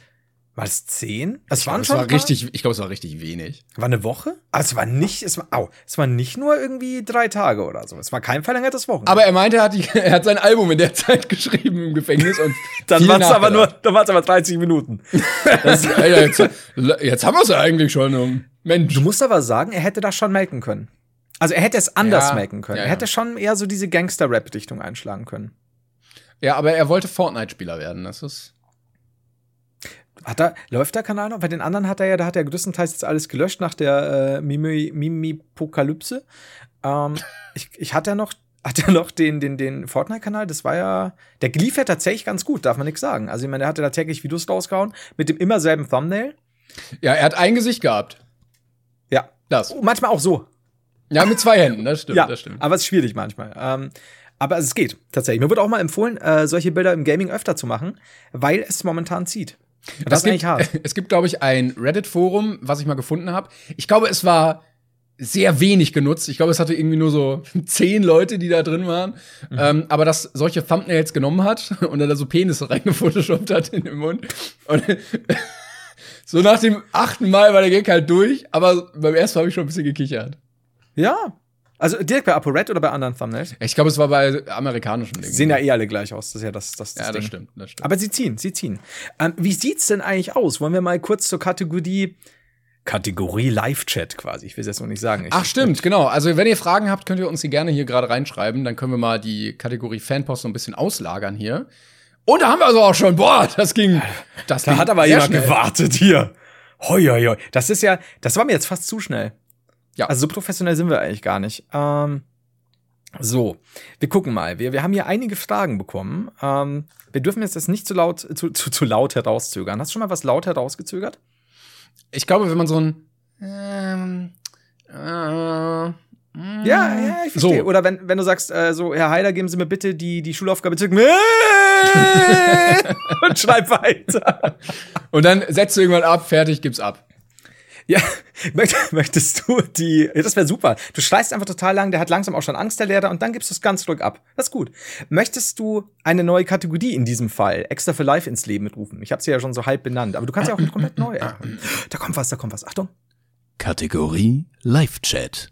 War es 10? Es waren Es schon. war ein paar? richtig, ich glaube, es war richtig wenig. War eine Woche? Aber es war nicht. Es war, au, es war nicht nur irgendwie drei Tage oder so. Es war kein verlängertes Wochenende. Aber er meinte, er hat, die, er hat sein Album in der Zeit geschrieben im Gefängnis und dann waren es aber nur, dann waren es aber 30 Minuten. Das, ja, jetzt, jetzt haben wir es ja eigentlich schon. Mensch. Du musst aber sagen, er hätte das schon melken können. Also er hätte es anders Ja, melken können. ja, er hätte schon eher so diese Gangster-Rap-Richtung einschlagen können. Ja, aber er wollte Fortnite-Spieler werden. Das ist. Hat er, läuft der Kanal noch? Bei den anderen hat er ja, da hat er größtenteils jetzt alles gelöscht nach der äh, Mimi, Mimipokalypse. Ähm, ich, ich hatte ja noch, hat er noch den, den, den Fortnite-Kanal, das war ja, der lief ja tatsächlich ganz gut, darf man nichts sagen. Also ich meine, er hatte da täglich Videos rausgehauen mit dem immer selben Thumbnail. Ja, er hat ein Gesicht gehabt. Ja. Das. Oh, manchmal auch so. Ja, mit zwei Händen, das stimmt, ja, das stimmt. aber es ist schwierig manchmal. Ähm, aber es geht tatsächlich. Mir wird auch mal empfohlen, äh, solche Bilder im Gaming öfter zu machen, weil es momentan zieht. Das es ist hart. es gibt, glaube ich, ein Reddit-Forum, was ich mal gefunden habe. Ich glaube, es war sehr wenig genutzt. Ich glaube, es hatte irgendwie nur so zehn Leute, die da drin waren. Mhm. Ähm, aber das solche Thumbnails genommen hat und dann da so Penisse reingefotoshoppt hat in den Mund. Und so nach dem achten Mal war der Gag halt durch, aber beim ersten Mal habe ich schon ein bisschen gekichert. Ja. Also direkt bei ApoRed oder bei anderen Thumbnails? Ich glaube, es war bei amerikanischen Dingen. Sehen ja eh alle gleich aus. Das ist ja das, das, das ja, das Ding. stimmt, das stimmt. Aber sie ziehen, sie ziehen. Ähm, wie sieht's denn eigentlich aus? Wollen wir mal kurz zur Kategorie Kategorie Live-Chat quasi. Ich will es jetzt noch nicht sagen. Ich, Ach stimmt, genau. Also wenn ihr Fragen habt, könnt ihr uns die gerne hier gerade reinschreiben. Dann können wir mal die Kategorie Fanpost so ein bisschen auslagern hier. Und da haben wir also auch schon. Boah, das ging. Das Da ging hat aber jemand schnell. gewartet hier. Hoi, hoi, hoi. Das ist ja, das war mir jetzt fast zu schnell. Ja. Also so professionell sind wir eigentlich gar nicht. Ähm, so, wir gucken mal. Wir, wir haben hier einige Fragen bekommen. Ähm, wir dürfen jetzt das nicht zu laut, zu, zu, zu laut herauszögern. Hast du schon mal was laut herausgezögert? Ich glaube, wenn man so ein. Ähm, äh, Ja, ja, ich verstehe. So. Oder wenn, wenn du sagst, äh, so, Herr Heider, geben Sie mir bitte die, die Schulaufgabe zurück. Und schreib weiter. Und dann setzt du irgendwann ab, fertig, gib's ab. Ja, möcht- möchtest du die, ja, das wäre super. Du schreist einfach total lang, der hat langsam auch schon Angst, der Lehrer, und dann gibst du es ganz ruhig ab. Das ist gut. Möchtest du eine neue Kategorie in diesem Fall, extra für live ins Leben mitrufen? Ich habe sie ja schon so halb benannt, aber du kannst ja auch komplett neu. machen. Da kommt was, da kommt was. Achtung. Kategorie Live-Chat.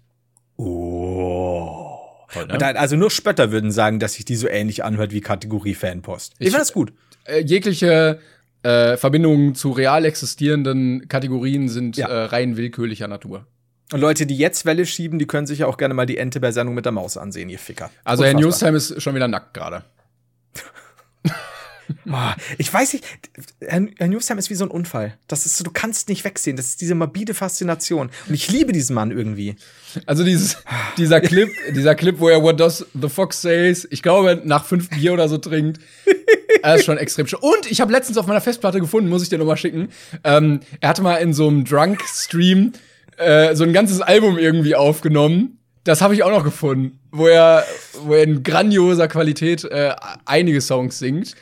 Oh. Toll, ne? Und dann, also nur Spötter würden sagen, dass sich die so ähnlich anhört wie Kategorie Fanpost. Ich, Ich- finde das gut. Äh, jegliche äh, Verbindungen zu real existierenden Kategorien sind Ja. äh, rein willkürlicher Natur. Und Leute, die jetzt Welle schieben, die können sich ja auch gerne mal die Ente bei Sendung mit der Maus ansehen, ihr Ficker. Also Herr Unfassbar. Newstime ist schon wieder nackt gerade. Ah, ich weiß nicht, Herr, Newstime ist wie so ein Unfall. Das ist du kannst nicht wegsehen. Das ist diese morbide Faszination. Und ich liebe diesen Mann irgendwie. Also dieses, dieser Clip, dieser Clip, wo er What Does the Fox Says, ich glaube, nach fünf Bier oder so trinkt. Das ist schon extrem schön. Und ich habe letztens auf meiner Festplatte gefunden, muss ich dir noch mal schicken. Ähm, er hatte mal in so einem Drunk-Stream äh, so ein ganzes Album irgendwie aufgenommen. Das habe ich auch noch gefunden, wo er, wo er in grandioser Qualität äh, einige Songs singt.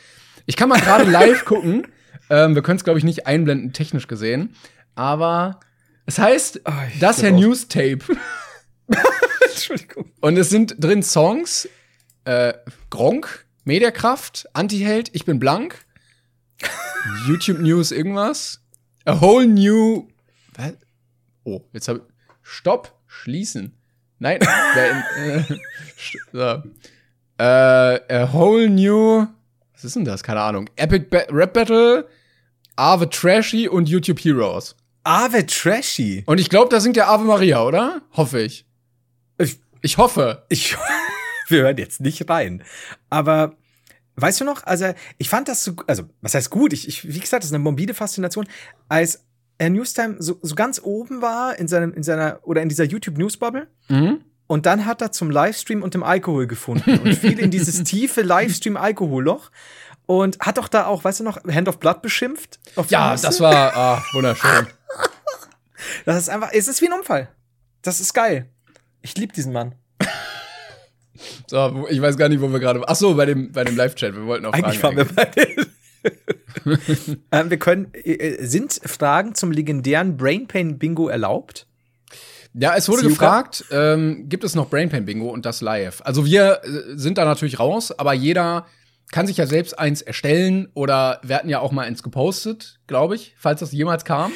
Ich kann mal gerade live gucken. Ähm, wir können es, glaube ich, nicht einblenden, technisch gesehen. Aber es heißt, ich das Herr. News Tape. Entschuldigung. Und es sind drin Songs, äh, Gronk, Mediakraft, Antiheld, Ich bin blank, YouTube News, irgendwas, A Whole New, was? Oh, jetzt habe ich, Stopp, schließen. Nein, der, äh, so. äh, A Whole New, was ist denn das? Keine Ahnung. Epic ba Rap Battle, Ave Trashy und YouTube Heroes. Ave Trashy. Und ich glaube, da singt der Ave Maria, oder? Hoffe ich. Ich, Ich hoffe. ich, wir hören jetzt nicht rein. Aber weißt du noch, also ich fand das so, also was heißt gut? Ich, ich wie gesagt, das ist eine morbide Faszination. Als Herr Newstime so, so ganz oben war in seinem, in seiner, oder in dieser YouTube News Bubble, Mhm. Und dann hat er zum Livestream und dem Alkohol gefunden und fiel in dieses tiefe Livestream-Alkoholloch und hat doch da auch, weißt du noch, Hand of Blood beschimpft. Ja, das war ah, wunderschön. Das ist einfach, es ist wie ein Unfall. Das ist geil. Ich liebe diesen Mann. So, ich weiß gar nicht, wo wir gerade. Ach so, bei dem bei dem Live-Chat. Wir wollten auch Eigentlich Fragen waren wir bei ähm, wir können, äh, sind Fragen zum legendären Brainpain Bingo erlaubt? Ja, es wurde gefragt, ähm, gibt es noch Brainpain Bingo und das live? Also wir äh, sind da natürlich raus, aber jeder kann sich ja selbst eins erstellen oder wir hatten ja auch mal eins gepostet, glaube ich, falls das jemals kam.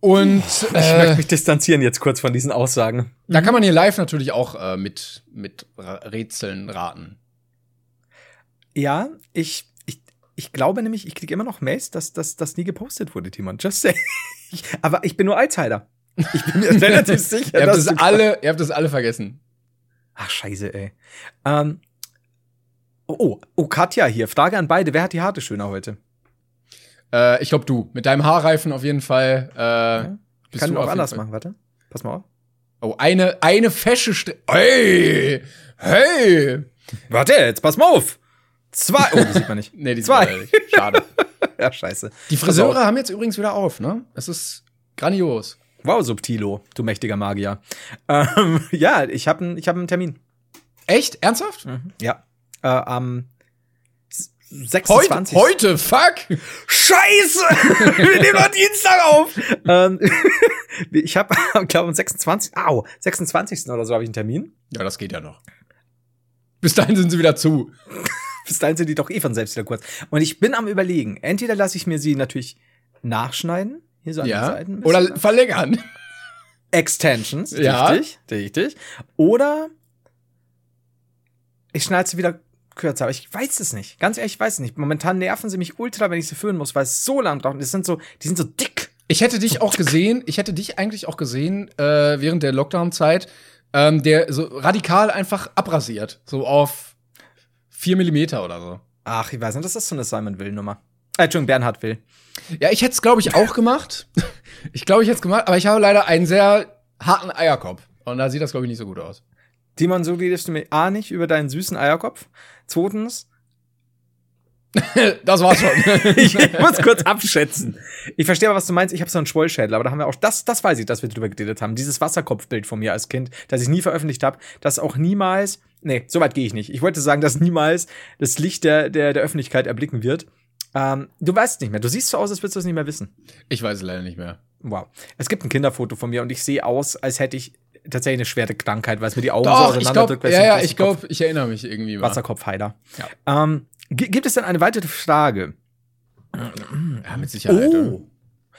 Und Ich äh, möchte mich distanzieren jetzt kurz von diesen Aussagen. da kann man hier live natürlich auch äh, mit, mit Rätseln raten. Ja, ich, ich, ich glaube nämlich, ich kriege immer noch Mails, dass das nie gepostet wurde, Timon. Just say. Ich, aber ich bin nur Allzeiter. Ich bin mir relativ sicher, Ihr habt, dass es du- alle, ihr habt es alle vergessen. Ach, scheiße, ey. Ähm, oh, oh, oh, Katja hier. Frage an beide. Wer hat die Haare schöner heute? Äh, ich glaube du. Mit deinem Haarreifen auf jeden Fall. Äh, bist Kann du auch anders Fall- machen, warte. Pass mal auf. Oh, eine, eine fesche Str Hey! Hey! Warte, jetzt pass mal auf. Zwei. Oh, die sieht man nicht. Nee, die Zwei. Zwei. Schade. Ja, scheiße. Die. Friseure haben jetzt übrigens wieder auf, ne? Es ist grandios. Wow, Subtilo, du mächtiger Magier. Ähm, ja, ich habe einen ich hab einen Termin. Echt? Ernsthaft? Ja. Äh, am s- Heute? 26. Heute? Fuck! Scheiße! Wir nehmen noch Dienstag auf! ähm, ich habe, glaube am 26. Au, 26. oder so habe ich einen Termin. Ja, das geht ja noch. Bis dahin sind sie wieder zu. Bis dahin sind die doch eh von selbst wieder kurz. Und ich bin am überlegen, entweder lasse ich mir sie natürlich nachschneiden, hier so an den Ja. Seiten. ein bisschen, Oder verlängern. Extensions, Ja. richtig, richtig. Oder ich schneide sie wieder kürzer, aber ich weiß es nicht. Ganz ehrlich, ich weiß es nicht. Momentan nerven sie mich ultra, wenn ich sie füllen muss, weil es so lang braucht. Das sind so, die sind so dick. Ich hätte dich auch gesehen, ich hätte dich eigentlich auch gesehen, äh, während der Lockdown-Zeit, ähm, der so radikal einfach abrasiert. So auf vier Millimeter oder so. Ach, ich weiß nicht, das ist so eine Simon Will-Nummer. Äh, Entschuldigung, Bernhard Will. Ja, ich hätte es, glaube ich, auch gemacht. ich glaube, ich hätte es gemacht, aber ich habe leider einen sehr harten Eierkopf. Und da sieht das, glaube ich, nicht so gut aus. Timon, so redest du mir A nicht über deinen süßen Eierkopf. Zweitens, Das war's schon. ich muss kurz abschätzen. Ich verstehe aber, was du meinst. Ich habe so einen Schwollschädel, aber da haben wir auch, das, das weiß ich, dass wir drüber geredet haben. Dieses Wasserkopfbild von mir als Kind, das ich nie veröffentlicht habe, das auch niemals, nee, so weit gehe ich nicht. Ich wollte sagen, dass niemals das Licht der, der, der Öffentlichkeit erblicken wird. Ähm, du weißt nicht mehr. Du siehst so aus, als würdest du es nicht mehr wissen. ich weiß es leider nicht mehr. Wow. Es gibt ein Kinderfoto von mir und ich sehe aus, als hätte ich tatsächlich eine schwere Krankheit, weil es mir die Augen so Doch, ich auseinanderdrückt. ja, es ja, so ich glaube, ich erinnere mich irgendwie mal. Wasserkopfheiler. Ja. Ähm, gi- gibt es denn eine weitere Frage? Ja, mit Sicherheit. Oh.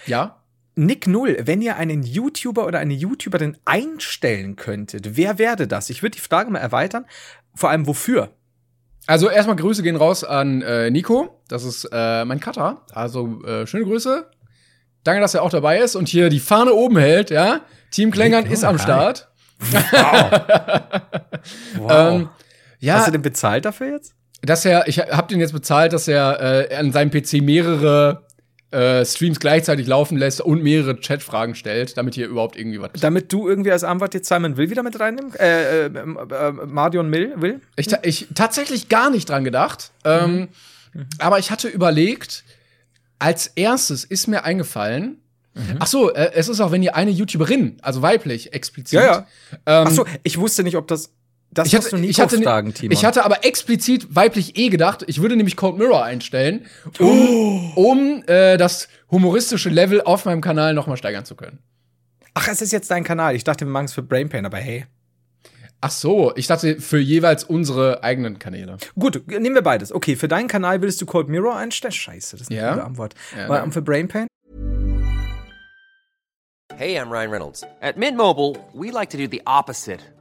Ja? Nick Null, wenn ihr einen YouTuber oder eine YouTuberin einstellen könntet, wer werde das? Ich würde die Frage mal erweitern. Vor allem wofür? Also erstmal Grüße gehen raus an äh, Nico. Das ist äh, mein Cutter. Also äh, schöne Grüße. Danke, dass er auch dabei ist und hier die Fahne oben hält, ja. Team Klängern ist am. Start. Wow. Ähm, ja, Hast du denn bezahlt dafür jetzt? dass er, ich habe den jetzt bezahlt, dass er äh, an seinem PC mehrere äh, Streams gleichzeitig laufen lässt und mehrere Chatfragen stellt, damit hier überhaupt irgendwie was. Damit du irgendwie als Antwort jetzt Simon Will wieder mit reinnimmst? Äh, äh, äh, Marion Mill will? Ich, ta- ich tatsächlich gar nicht dran gedacht. Ähm, Aber ich hatte überlegt, als erstes ist mir eingefallen, ach so, äh, es ist auch, wenn ihr eine YouTuberin, also weiblich, explizit. Ja, ja. Ähm, Ach so, ich wusste nicht, ob das. Das ich hatte, du nie ich, hatte, fragen, Timon. ich hatte aber explizit weiblich eh gedacht, ich würde nämlich Cold Mirror einstellen, um, um äh, das humoristische Level auf meinem Kanal noch mal steigern zu können. Ach, es ist jetzt dein Kanal. Ich dachte, wir machen es für Brainpain, aber hey. Ach so, ich dachte für jeweils unsere eigenen Kanäle. Gut, nehmen wir beides. Okay, für deinen Kanal würdest du Cold Mirror einstellen? Scheiße, das ist eine Ja. gute Antwort. Ja, Aber für Brainpain? Hey, I'm Ryan Reynolds. At Mint Mobile, we like to do the opposite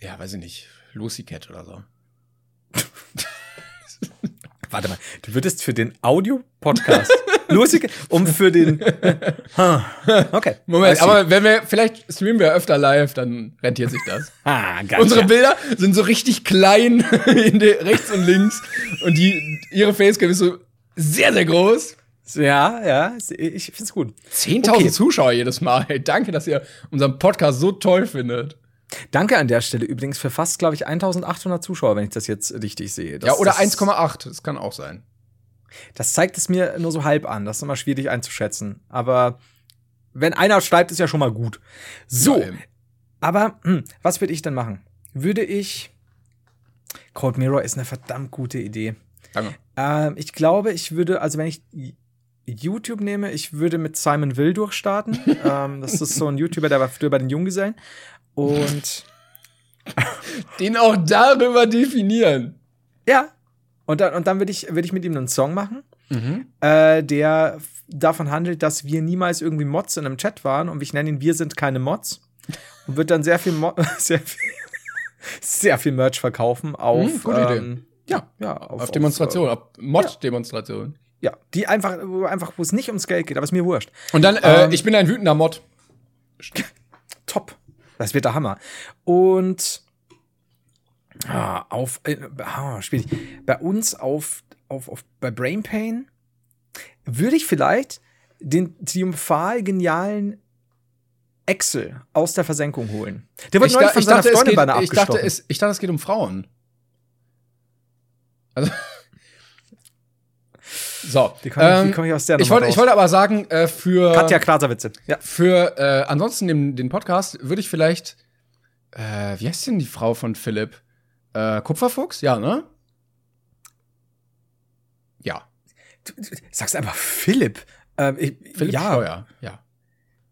Ja, weiß ich nicht, Lucy Cat oder so. Warte mal, du würdest für den Audio-Podcast lustig, um für den. Huh. okay. Moment, aber wenn wir, vielleicht streamen wir öfter live, dann rentiert sich das. Ah, gotcha. Unsere Bilder sind so richtig klein in der, rechts und links und die ihre Facecam ist so Sehr, sehr groß. Ja, ja, ich find's gut. 10.000 Okay. Zuschauer jedes Mal. Hey, danke, dass ihr unseren Podcast so toll findet. Danke an der Stelle übrigens für fast, glaube ich, 1800 Zuschauer, wenn ich das jetzt richtig sehe. Das, ja, oder das, 1,8. Das kann auch sein. Das zeigt es mir nur so halb an. Das ist immer schwierig einzuschätzen. Aber wenn einer schreibt, ist ja schon mal gut. So, Ja, aber hm, was würde ich denn machen? Würde ich. Cold Mirror ist eine verdammt gute Idee. Danke. Ähm, ich glaube, ich würde, also wenn ich YouTube nehme, ich würde mit Simon Will durchstarten. ähm, das ist so ein YouTuber, der war früher bei den Junggesellen. Und Den auch darüber definieren. ja, und dann, und dann würde ich, würde ich mit ihm einen Song machen, äh, der davon handelt, dass wir niemals irgendwie Mods in einem Chat waren und ich nenne ihn Wir sind keine Mods. Und wird dann sehr viel, Mo sehr viel, sehr viel Merch verkaufen auf, Hm, gute Idee. ähm, ja, ja, auf, Auf Demonstration, auf Mod-Demonstration. ja, die einfach, wo einfach, wo es nicht ums Geld geht, aber ist mir wurscht. Und dann, äh, Ähm, ich bin ein wütender Mod. Das wird der Hammer. Und ah, auf äh, ah, schwierig. Bei uns auf, auf, auf bei Brain Pain würde ich vielleicht den triumphal genialen Excel aus der Versenkung holen. Der wurde Ich, neulich von ich, seiner dachte, es Freundin geht, beinahe ich, dachte, es, ich dachte, es geht um Frauen. Also. So. Wie komme ich, ähm, wie komm ich aus der ich, wollte, ich raus? wollte aber sagen, äh, für, Katja Krasavice. Ja. für äh, ansonsten den, den Podcast würde ich vielleicht, äh, wie heißt denn die Frau von Philipp? Äh, Kupferfuchs? Ja, ne? Ja. Du, du sagst einfach Philipp. Ähm, ich, Philipp ja, Steuer, ja.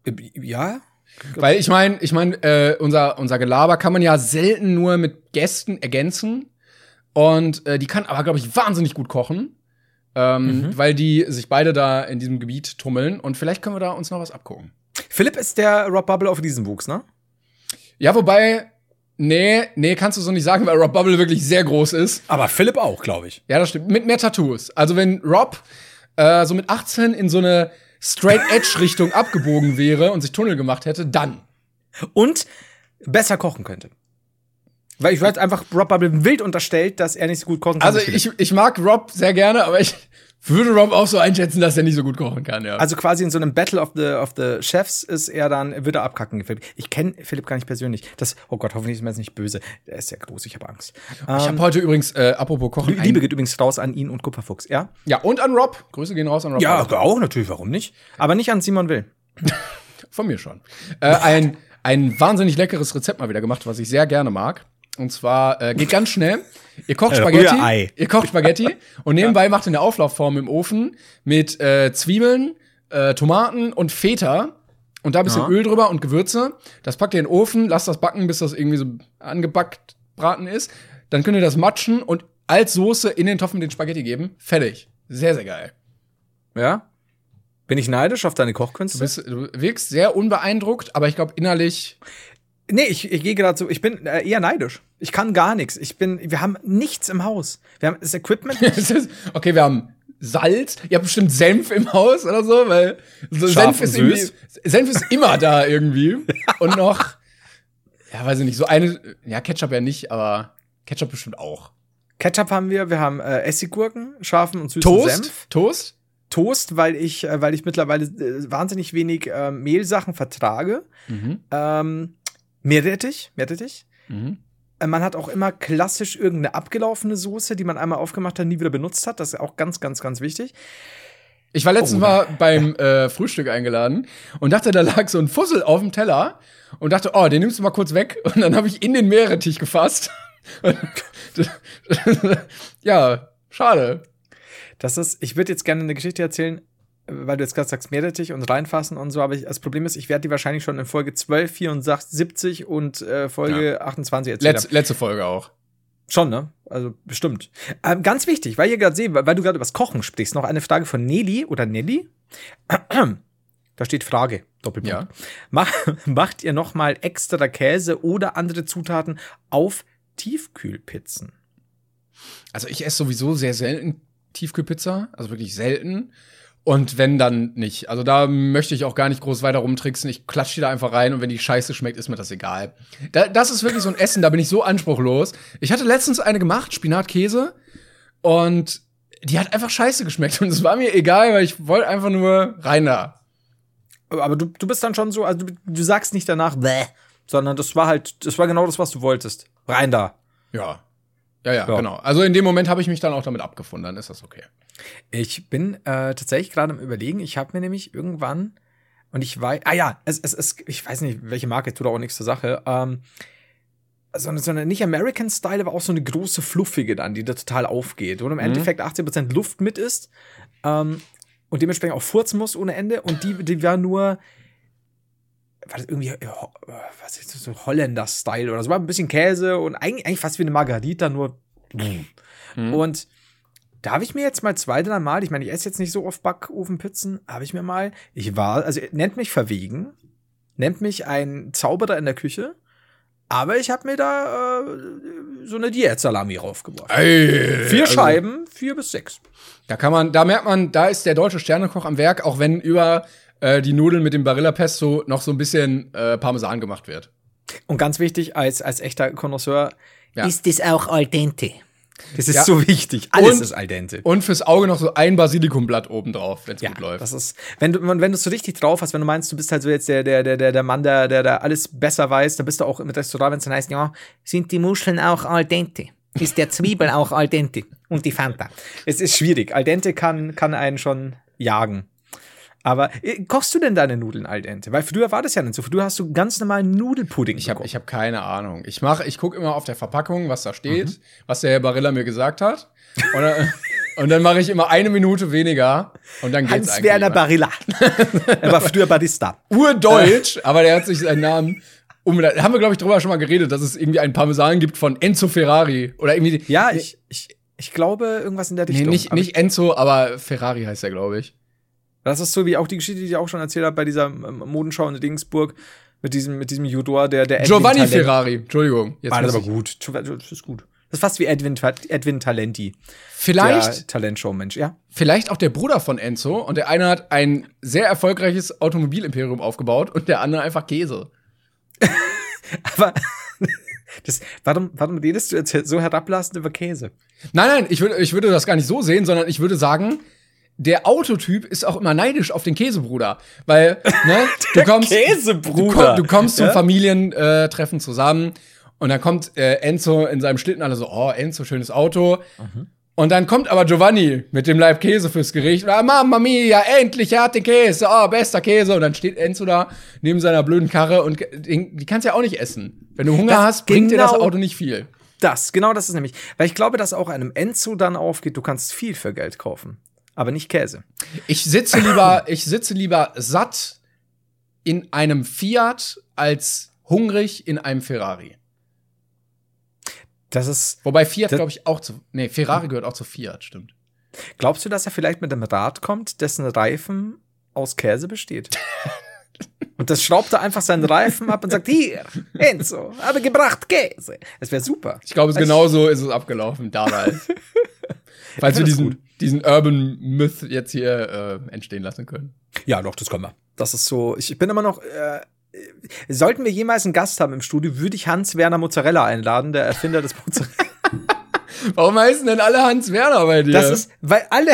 äh, ja. Weil ich meine, ich meine, äh, unser, unser Gelaber kann man ja selten nur mit Gästen ergänzen. Und äh, die kann aber, glaube ich, wahnsinnig gut kochen. Ähm, Weil die sich beide da in diesem Gebiet tummeln. Und vielleicht können wir da uns noch was abgucken. Philipp ist der Rob Bubble auf Riesenwuchs, ne? Ja, wobei, nee, nee, kannst du so nicht sagen, weil Rob Bubble wirklich sehr groß ist. Aber Philipp auch, glaube ich. Ja, das stimmt. Mit mehr Tattoos. Also wenn Rob äh, so mit 18 in so eine Straight Edge Richtung abgebogen wäre und sich Tunnel gemacht hätte, dann. und besser kochen könnte. Weil ich weiß einfach, Rob Bubble wild unterstellt, dass er nicht so gut kochen kann. Also ich, ich mag Rob sehr gerne, aber ich würde Rob auch so einschätzen, dass er nicht so gut kochen kann, ja. also quasi in so einem Battle of the, of the Chefs ist er dann, wird er abkacken. Philipp. Ich kenne Philipp gar nicht persönlich. Das, oh Gott, hoffentlich ist mir jetzt nicht böse. Er ist sehr groß, ich habe Angst. ich habe heute übrigens, äh, apropos Kochen, Liebe geht übrigens raus an ihn und Kupferfuchs, ja? ja, und an Rob. Grüße gehen raus an Rob. Ja, Bubble. auch natürlich, warum nicht? Aber nicht an Simon Will. Von mir schon. Äh, ein, ein wahnsinnig leckeres Rezept mal wieder gemacht, was ich sehr gerne mag. Und zwar äh, geht ganz schnell. Ihr kocht Äh, Spaghetti. Rührei. Ihr kocht Spaghetti und nebenbei macht ihr eine Auflaufform im Ofen mit äh, Zwiebeln, äh, Tomaten und Feta. Und da ein bisschen Ja. Öl drüber und Gewürze. Das packt ihr in den Ofen, lasst das backen, bis das irgendwie so angebackt braten ist. Dann könnt ihr das matschen und als Soße in den Topf mit den Spaghetti geben. Fertig. Sehr, sehr geil. Ja? Bin ich neidisch auf deine Du, Kochkünste? bist, du wirkst sehr unbeeindruckt, aber ich glaube innerlich Nee, ich, ich gehe gerade so, ich bin äh, eher neidisch. Ich kann gar nichts. Ich bin, wir haben nichts im Haus. Wir haben das Equipment. Okay, wir haben Salz. Ihr habt bestimmt Senf im Haus oder so, weil so Senf ist süß. Senf ist immer da irgendwie. Und noch, ja, weiß ich nicht, so eine, ja, Ketchup ja nicht, aber Ketchup bestimmt auch. Ketchup haben wir, wir haben äh, Essiggurken, scharfen und süßen Toast? Senf. Toast? Toast, weil ich, äh, weil ich mittlerweile äh, wahnsinnig wenig äh, Mehlsachen vertrage. Mhm. Ähm, Meerrettich, Meerrettich. Mhm. Äh, Man hat auch immer klassisch irgendeine abgelaufene Soße, die man einmal aufgemacht hat, nie wieder benutzt hat. Das ist auch ganz, ganz, ganz wichtig. Ich war letztens Oh, mal beim äh, Frühstück eingeladen und dachte, da lag so ein Fussel auf dem Teller und dachte, oh, den nimmst du mal kurz weg. Und dann habe ich in den Meerrettich gefasst. ja, schade. Das ist, ich würde jetzt gerne eine Geschichte erzählen, äh, weil du jetzt gerade sagst, Meerrettich und reinfassen und so, aber ich, das Problem ist, ich werde die wahrscheinlich schon in Folge 12, 74 und äh, Folge 28 erzählen. Letz, letzte Folge auch. Schon, ne? Also bestimmt. Ähm, ganz wichtig, weil ihr gerade seht, weil, weil du gerade über das Kochen sprichst, noch eine Frage von Nelly oder Nelly. Da steht Frage, Doppelpunkt. Ja. Mach, macht ihr noch mal extra Käse oder andere Zutaten auf Tiefkühlpizzen? Also ich esse sowieso sehr selten Tiefkühlpizza, also wirklich selten. Und wenn dann nicht. Also da möchte ich auch gar nicht groß weiter rumtricksen. Ich klatsche die da einfach rein und wenn die scheiße schmeckt, ist mir das egal. Da, das ist wirklich so ein Essen, da bin ich so anspruchlos. Ich hatte letztens eine gemacht, Spinatkäse. Und die hat einfach scheiße geschmeckt und es war mir egal, weil ich wollte einfach nur rein da. Aber du, du bist dann schon so, also du, du sagst nicht danach, bäh, sondern das war halt, das war genau das, was du wolltest. Rein da. Ja. Ja, ja, Ja. genau. Also in dem Moment habe ich mich dann auch damit abgefunden, dann ist das okay. Ich bin äh, tatsächlich gerade am überlegen, ich habe mir nämlich irgendwann, und ich weiß, ah ja, es, es, es, ich weiß nicht, welche Marke, tut auch nichts zur Sache, ähm, so eine, so eine nicht American Style, aber auch so eine große, fluffige dann, die da total aufgeht, wo im Endeffekt 80% Luft mit ist ähm, und dementsprechend auch furzen muss ohne Ende. Und die, die war nur, war das irgendwie, äh, äh, was ist das, so Holländer-Style oder so, war ein bisschen Käse und eigentlich, eigentlich fast wie eine Margarita, nur und da habe ich mir jetzt mal zwei, drei Mal, ich meine, ich esse jetzt nicht so oft Backofenpizzen, habe ich mir mal, ich war, also nennt mich verwegen, nennt mich ein Zauberer in der Küche, aber ich habe mir da äh, so eine Diät-Salami raufgebracht. Ey, Vier also, Scheiben, vier bis sechs. Da kann man, da merkt man, da ist der deutsche Sternekoch am Werk, auch wenn über äh, die Nudeln mit dem Barilla Pesto noch so ein bisschen äh, Parmesan gemacht wird. Und ganz wichtig, als, als echter Connoisseur, Ja. ist das auch al dente. Das ist Ja. so wichtig. Alles Und- ist al dente. Und fürs Auge noch so ein Basilikumblatt oben drauf, wenn es gut läuft. Das ist, wenn du, wenn du es so richtig drauf hast, wenn du meinst, du bist halt so jetzt der, der, der, der, der Mann, der, der, der alles besser weiß, dann bist du auch im Restaurant, wenn es dann heißt, ja, sind die Muscheln auch al dente? Ist der Zwiebel auch al dente? Und die Fanta. Es ist schwierig. Al dente kann, kann einen schon jagen. Aber äh, kochst du denn deine Nudeln al dente? Weil früher war das ja nicht so. Früher hast du ganz normalen Nudelpudding Ich habe hab keine Ahnung. Ich mach, ich gucke immer auf der Verpackung, was da steht, Mhm. was der Herr Barilla mir gesagt hat. Und dann, und dann mache ich immer eine Minute weniger und dann geht's Hans-Werner eigentlich. Barilla. er war früher Barista. Urdeutsch, aber der hat sich seinen Namen um, da haben wir glaube ich drüber schon mal geredet, dass es irgendwie einen Parmesan gibt von Enzo Ferrari oder irgendwie Ja, ich, ich, ich glaube, irgendwas in der Nee, Richtung. nicht, Aber nicht Enzo, aber Ferrari heißt er, glaube ich. Das ist so wie auch die Geschichte, die ich auch schon erzählt habe bei dieser ähm, Modenschau in Dingsburg mit diesem, mit diesem Judor, der, der Edwin Giovanni Talent- Ferrari, Entschuldigung. Jetzt War das muss aber gut. Das ist gut. Das ist fast wie Edwin, Edwin Talenti. Vielleicht, Der Talentshow-Mensch, ja. vielleicht auch der Bruder von Enzo und der eine hat ein sehr erfolgreiches Automobilimperium aufgebaut und der andere einfach Käse. Aber das, warum, warum redest du jetzt so herablassend über Käse? Nein, nein, ich würde, ich würde das gar nicht so sehen, sondern ich würde sagen, der Autotyp ist auch immer neidisch auf den Käsebruder. Weil, ne, du kommst. Du, Käsebruder. komm, du kommst zum Ja? Familientreffen zusammen und dann kommt äh, Enzo in seinem Schlitten alle so, oh, Enzo, schönes Auto. Und dann kommt aber Giovanni mit dem Leib Käse fürs Gericht. Ah, Mamma mia, endlich, er hat den Käse, oh, bester Käse. Und dann steht Enzo da neben seiner blöden Karre und die kannst du ja auch nicht essen. Wenn du Hunger Das hast, bringt dir das genau- Auto nicht viel. Das, genau das ist nämlich. Weil ich glaube, dass auch einem Enzo dann aufgeht, du kannst viel für Geld kaufen. Aber nicht Käse. Ich sitze lieber, ich sitze lieber satt in einem Fiat als hungrig in einem Ferrari. Das ist. Wobei Fiat, glaube ich, auch zu. Nee, Ferrari gehört auch zu Fiat, stimmt. Glaubst du, dass er vielleicht mit einem Rad kommt, dessen Reifen aus Käse besteht? Und das schraubt er einfach seinen Reifen ab und sagt, hier, Enzo, habe gebracht Käse. Es wäre super. Ich glaube, es genau so ist es abgelaufen damals. Falls wir diesen, diesen Urban Myth jetzt hier äh, entstehen lassen können. Ja, doch, das können wir. Das ist so, ich bin immer noch, äh, sollten wir jemals einen Gast haben im Studio, würde ich Hans-Werner Mozzarella einladen, der Erfinder des Mozzarella. Warum heißen denn alle Hans Werner bei dir? Das ist, weil alle,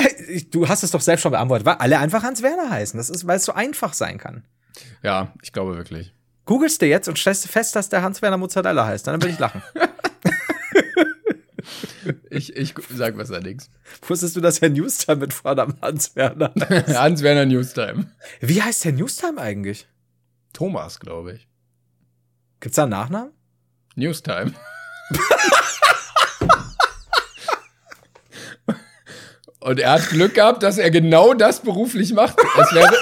du hast es doch selbst schon beantwortet, weil alle einfach Hans-Werner heißen. Das ist, weil es so einfach sein kann. ja, ich glaube wirklich. Googelst du jetzt und stellst fest, dass der Hans-Werner Mozzarella heißt, dann würde ich lachen. Ich, ich sag besser nichts. Wusstest du, dass Herr Newstime mit Vornamen Hans-Werner Hans Werner Newstime. Wie heißt Herr Newstime eigentlich? Thomas, glaube ich. Gibt's da einen Nachnamen? Newstime. Und er hat Glück gehabt, dass er genau das beruflich macht. Es wäre,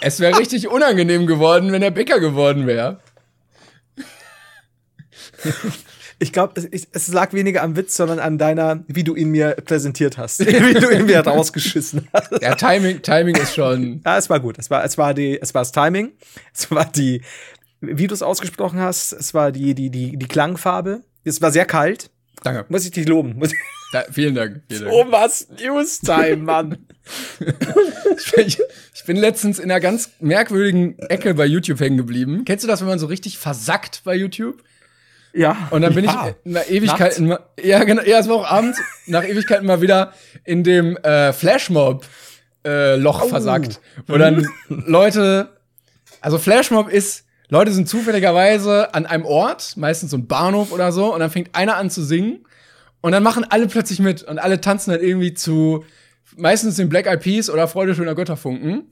es wäre richtig unangenehm geworden, wenn er Bäcker geworden wäre. Ich glaube, es, es lag weniger am Witz, sondern an deiner, wie du ihn mir präsentiert hast. wie du ihn mir rausgeschissen hast. Ja, Timing, Timing ist schon. Ja, es war gut. Es war, es war die, es war das Timing. Es war die, wie du es ausgesprochen hast, es war die, die, die, die Klangfarbe. Es war sehr kalt. Danke. Muss ich dich loben. Muss Da, vielen Dank. Vielen Dank. oh, was News-Time, Mann. Ich, ich bin letztens in einer ganz merkwürdigen Ecke bei YouTube hängen geblieben. Kennst du das, wenn man so richtig versackt bei YouTube? Ja. Und dann bin ja. ich nach Ewigkeit Nachts? immer, ja, genau, ja, es war auch abends, nach Ewigkeit mal wieder in dem äh, Flashmob äh, Loch versackt, wo dann Leute, also Flashmob ist, Leute sind zufälligerweise an einem Ort, meistens so ein Bahnhof oder so, und dann fängt einer an zu singen und dann machen alle plötzlich mit und alle tanzen dann irgendwie zu meistens den Black Eyed Peas oder Freude schöner Götterfunken.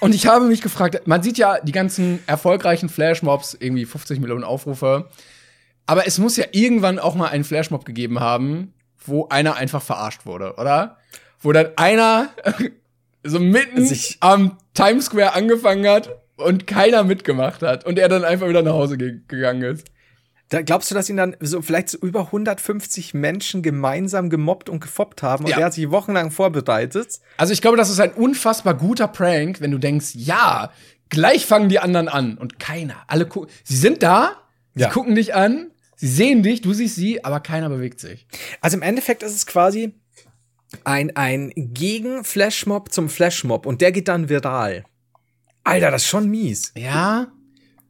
Und- ich habe mich gefragt, man sieht ja die ganzen erfolgreichen Flashmobs, irgendwie 50 Millionen Aufrufe. Aber es muss ja irgendwann auch mal einen Flashmob gegeben haben, wo einer einfach verarscht wurde, oder? Wo dann einer so mitten Sich- am Times Square angefangen hat und keiner mitgemacht hat und er dann einfach wieder nach Hause ge gegangen ist. Da glaubst du, dass ihn dann so vielleicht so über 150 Menschen gemeinsam gemobbt und gefoppt haben und Ja. er hat sich wochenlang vorbereitet? Also ich glaube, das ist ein unfassbar guter Prank, wenn du denkst, ja, gleich fangen die anderen an und keiner, alle gucken, sie sind da, Ja. sie gucken dich an, sie sehen dich, du siehst sie, aber keiner bewegt sich. Also im Endeffekt ist es quasi ein, ein Gegen-Flashmob zum Flashmob und der geht dann viral. Alter, das ist schon mies. Ja,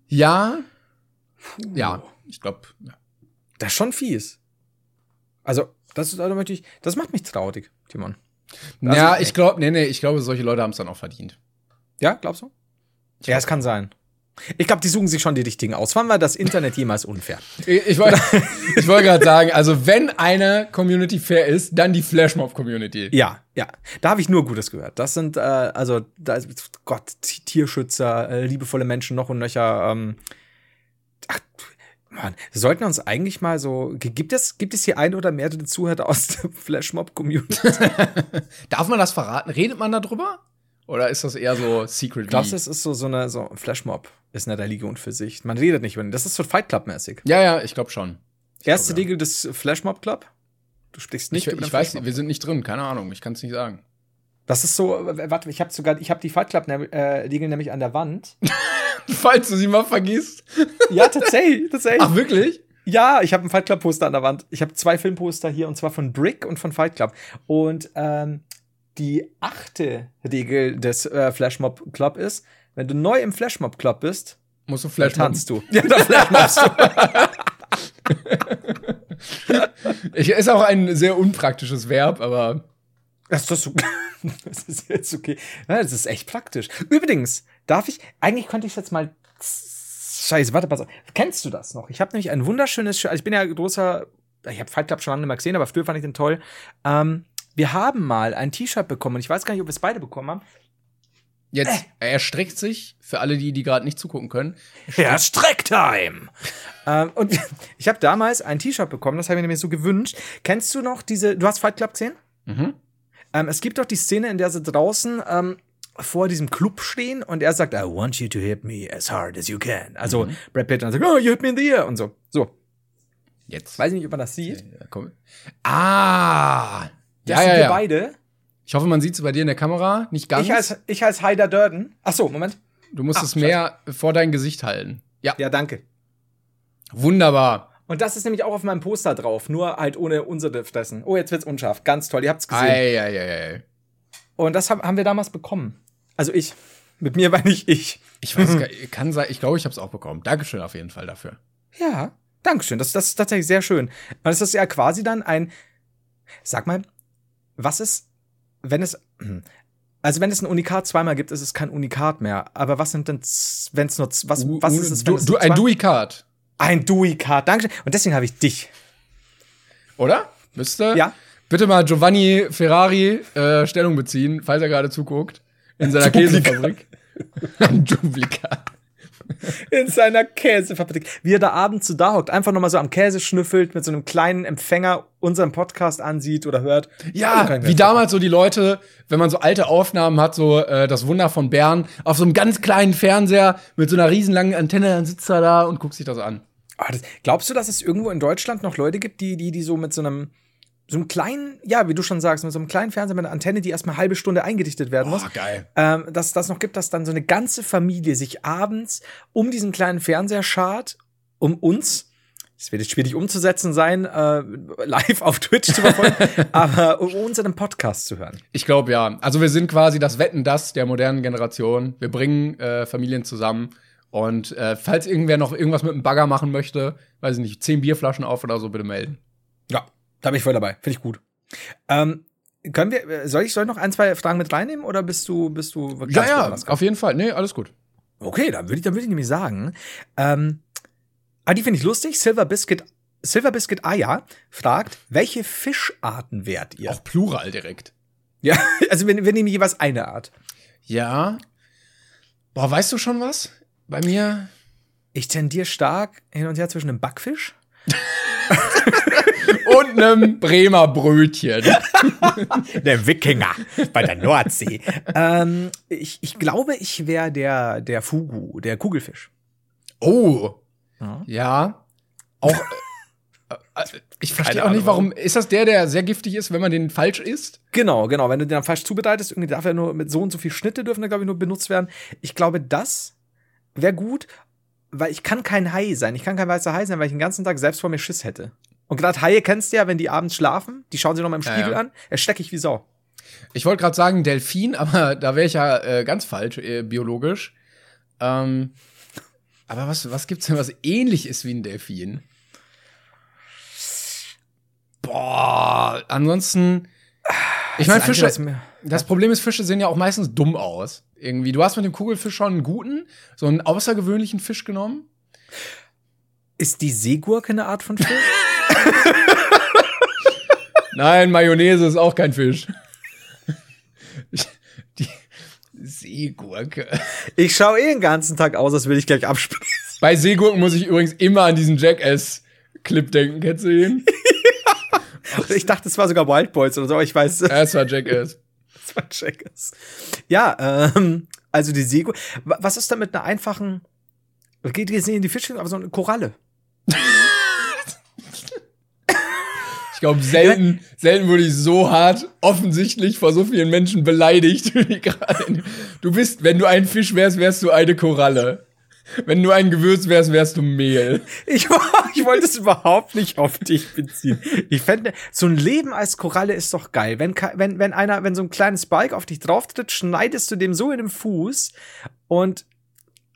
ja, ja, ich glaube, ja. Das ist schon fies. Also, das, da möchte ich, das macht mich traurig, Timon. Also, ja, ich glaube, nee, nee, ich glaube, solche Leute haben es dann auch verdient. Ja, glaubst du? Ja, es kann sein. Ich glaube, die suchen sich schon die richtigen aus. Wann war das Internet jemals unfair? Ich, ich wollte ich wollte gerade sagen, also wenn eine Community fair ist, dann die Flashmob-Community. Ja, ja. Da habe ich nur Gutes gehört. Das sind, äh, also, da ist, Gott, Tierschützer, äh, liebevolle Menschen noch und nöcher. Ähm, ach, Mann, wir sollten uns eigentlich mal so. Gibt es, gibt es hier ein oder mehrere Zuhörer aus der Flashmob-Community? Darf man das verraten? Redet man darüber? Oder ist das eher so secret? Glaubst du, es ist so, so eine so Flashmob ist eine Religion für sich? Man redet nicht über den. Das ist so Fight Club-mäßig. Ja, ja, ich glaube schon. Erste glaube, ja. Regel des Flashmob Club. Du sprichst nicht Ich, über den ich weiß Flashmob. nicht, wir sind nicht drin, keine Ahnung, ich kann es nicht sagen. Das ist so, warte, ich habe sogar, ich habe die Fight Club äh, nämlich an der Wand. Falls du sie mal vergisst. ja, tatsächlich, tatsächlich. Ach, wirklich? Ja, ich habe ein Fight Club Poster an der Wand. Ich habe zwei Filmposter hier und zwar von Brick und von Fight Club. Und ähm, die achte Regel des äh, Flashmob Club ist, wenn du neu im Flashmob Club bist, Musst du dann Flash tanzt du. Ja, dann flashmobst du. Ich, ist auch ein sehr unpraktisches Verb, aber Das ist, so, das ist jetzt okay. Ja, das ist echt praktisch. Übrigens, darf ich, eigentlich könnte ich jetzt mal. Scheiße, warte, pass auf. Kennst du das noch? Ich habe nämlich ein wunderschönes, Sch- also ich bin ja großer, ich habe Fight Club schon lange nicht mehr gesehen, aber früher fand ich den toll. Ähm, wir haben mal ein T-Shirt bekommen und ich weiß gar nicht, ob wir es beide bekommen haben. jetzt, er streckt sich, für alle, die, die gerade nicht zugucken können. Ja, Strecktime! ähm, und ich habe damals ein T-Shirt bekommen, das habe ich mir nämlich so gewünscht. Kennst du noch diese, du hast Fight Club gesehen? Mhm. Ähm, es gibt doch die Szene, in der sie draußen ähm, vor diesem Club stehen und er sagt, I want you to hit me as hard as you can. Also Brad Pitt dann sagt, oh, you hit me in the ear und so. So. Jetzt. Weiß ich nicht, ob man das sieht. Ja, komm. Ah! Das Ja, sind ja, wir ja. beide. Ich hoffe, man sieht es bei dir in der Kamera. Nicht ganz. Ich als, ich als Heider Durden. Ach so, Moment. du musst Ah, es mehr vor dein Gesicht halten. Ja, Ja, danke. wunderbar. Und das ist nämlich auch auf meinem Poster drauf, nur halt ohne unsere Fressen. Oh, jetzt wird's unscharf. Ganz toll, ihr habt's gesehen. Ei, ei, ei, ei. Und das haben wir damals bekommen. Also ich. Mit mir war nicht ich. Ich weiß gar kann sein, ich glaube, ich habe es auch bekommen. Dankeschön auf jeden Fall dafür. Ja, Dankeschön. Das, das ist tatsächlich sehr schön. Weil es ist ja quasi dann ein. Sag mal, was ist, wenn es. Also wenn es ein Unikat zweimal gibt, ist es kein Unikat mehr. Aber was sind denn, wenn es nur, was, U- was ist es, du, es du, ein Duikat, Ein Duikat, Dankeschön. Und deswegen habe ich dich. oder? Müsste? Ja. Bitte mal Giovanni Ferrari äh, Stellung beziehen, falls er gerade zuguckt. In seiner. Käsefabrik. ein Duplikat. In seiner Käsefabrik. Wie er da abends so da hockt, einfach nochmal so am Käse schnüffelt, mit so einem kleinen Empfänger unseren Podcast ansieht oder hört. Ja, wie damals so die Leute, wenn man so alte Aufnahmen hat, so äh, das Wunder von Bern, auf so einem ganz kleinen Fernseher mit so einer riesenlangen Antenne, dann sitzt er da und guckt sich das an. Ah, das, glaubst du, dass es irgendwo in Deutschland noch Leute gibt, die, die, die so mit so einem, so einem kleinen, ja, wie du schon sagst, mit so einem kleinen Fernseher mit einer Antenne, die erstmal eine halbe Stunde eingedichtet werden muss, geil. ähm, dass das noch gibt, dass dann so eine ganze Familie sich abends um diesen kleinen Fernseher schart, um uns, es wird jetzt schwierig umzusetzen sein, äh, live auf Twitch zu verfolgen, aber um unseren Podcast zu hören. Ich glaube ja. Also wir sind quasi das Wetten das der modernen Generation. Wir bringen äh, Familien zusammen Und äh, falls irgendwer noch irgendwas mit dem Bagger machen möchte, weiß ich nicht, zehn Bierflaschen auf oder so, bitte melden. Ja, da bin ich voll dabei. Finde ich gut. Ähm, können wir, äh, soll ich, soll ich noch ein, zwei Fragen mit reinnehmen oder bist du, bist du ganz Ja, ja, auf jeden Fall. Nee, alles gut. Okay, dann würde ich, dann würde ich nämlich sagen, ähm, ah, die finde ich lustig. Silver Biscuit, Silver Biscuit Aya fragt, welche Fischarten wärt ihr? Auch Plural direkt. Ja, also wir, wir nehmen jeweils eine Art. Ja. Boah, weißt du schon was? Bei mir. Ich tendiere stark hin und her zwischen einem Backfisch. Und einem Bremer Brötchen. Der Wikinger bei der Nordsee. ähm, ich, ich glaube, ich wäre der, der Fugu, der Kugelfisch. Oh. Ja. Ja. Auch. äh, äh, ich verstehe Keine auch nicht, warum. Ist das der, der sehr giftig ist, wenn man den falsch isst? Genau, genau. Wenn du den dann falsch zubereitest, irgendwie darf er nur mit so und so viel Schnitte dürfen da, glaube ich, nur benutzt werden. Ich glaube, das wäre gut, weil ich kann kein Hai sein. Ich kann kein weißer Hai sein, weil ich den ganzen Tag selbst vor mir Schiss hätte. Und gerade Haie kennst du ja, wenn die abends schlafen, die schauen sich noch mal im Spiegel ja. an, erschrecke ich wie Sau. Ich wollte gerade sagen Delfin, aber da wäre ich ja äh, ganz falsch, äh, biologisch. Ähm, aber was, was gibt's denn, was ähnlich ist wie ein Delfin? Boah, ansonsten. Ich meine, Das Fische. mir- Das Problem ist, Fische sehen ja auch meistens dumm aus. Irgendwie. Du hast mit dem Kugelfisch schon einen guten, so einen außergewöhnlichen Fisch genommen. Ist die Seegurke eine Art von Fisch? Nein, Mayonnaise ist auch kein Fisch. Die Seegurke. ich schaue eh den ganzen Tag aus, als würde ich gleich abspringen. Bei Seegurken muss ich übrigens immer an diesen Jackass-Clip denken. Kennst du ihn? Ich dachte, es war sogar Wild Boys oder so, aber ich weiß, Ja, es war Jackass. es war Checkers. Ja, ähm, also die Seegurke. Wa- Was ist da mit einer einfachen, geht jetzt nicht in die Fische, aber so eine Koralle? Ich glaube, selten, selten wurde ich so hart offensichtlich vor so vielen Menschen beleidigt wie gerade. Du bist, wenn du ein Fisch wärst, wärst du eine Koralle. Wenn du ein Gewürz wärst, wärst du Mehl. Ich, ich wollte es überhaupt nicht auf dich beziehen. Ich fände, so ein Leben als Koralle ist doch geil. Wenn, wenn, wenn einer, wenn so ein kleines Bike auf dich drauftritt, schneidest du dem so in den Fuß und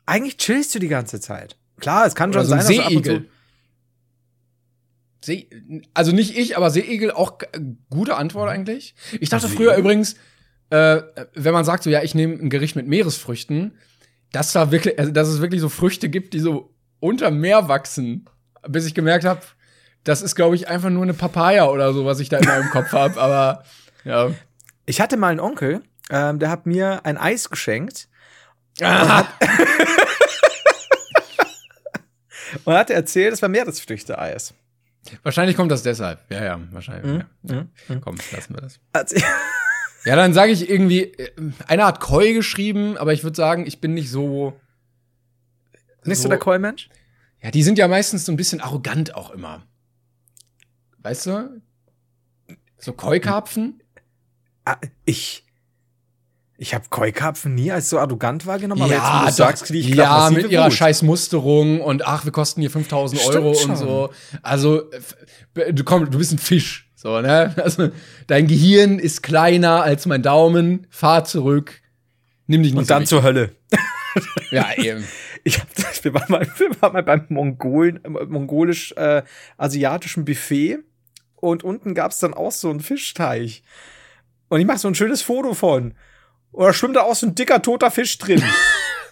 eigentlich chillst du die ganze Zeit. Klar, es kann Oder schon so ein sein, dass du ab und zu. See, also nicht ich, aber Seeigel auch gute Antwort eigentlich. Ich dachte früher übrigens, äh, wenn man sagt so, ja, ich nehme ein Gericht mit Meeresfrüchten, dass da wirklich, also dass es wirklich so Früchte gibt, die so unter Meer wachsen, bis ich gemerkt habe, das ist, glaube ich, einfach nur eine Papaya oder so, was ich da in meinem Kopf habe. Aber ja. Ich hatte mal einen Onkel, ähm, der hat mir ein Eis geschenkt und hat erzählt, es war Meeresfrüchte-Eis. Wahrscheinlich kommt das deshalb. Ja, ja, wahrscheinlich. Mhm, ja. Komm, lassen wir das. Also, Ja, dann sage ich irgendwie, äh, einer hat Koi geschrieben, aber ich würde sagen, ich bin nicht so. nicht so, So- der Koi-Mensch? Ja, die sind ja meistens so ein bisschen arrogant auch immer. Weißt du? So Koi-Karpfen? Ah, ich. Ich habe Koi-Karpfen nie als so arrogant wahrgenommen, aber jetzt, wo ja, du doch. sagst, kriege ich ja, mit ihrer Wut. scheiß Musterung und ach, wir kosten hier 5000 Stimmt Euro schon. und so. Also, du komm, du bist ein Fisch. So, ne? Also, dein Gehirn ist kleiner als mein Daumen. Fahr zurück. Nimm dich nicht Und dann so zur Hölle. Ja, eben. Ich hab, wir, waren mal, wir waren mal beim Mongolen, äh, mongolisch-asiatischen Buffet und unten gab's dann auch so einen Fischteich. Und ich mache so ein schönes Foto von. Und da schwimmt da auch so ein dicker, toter Fisch drin.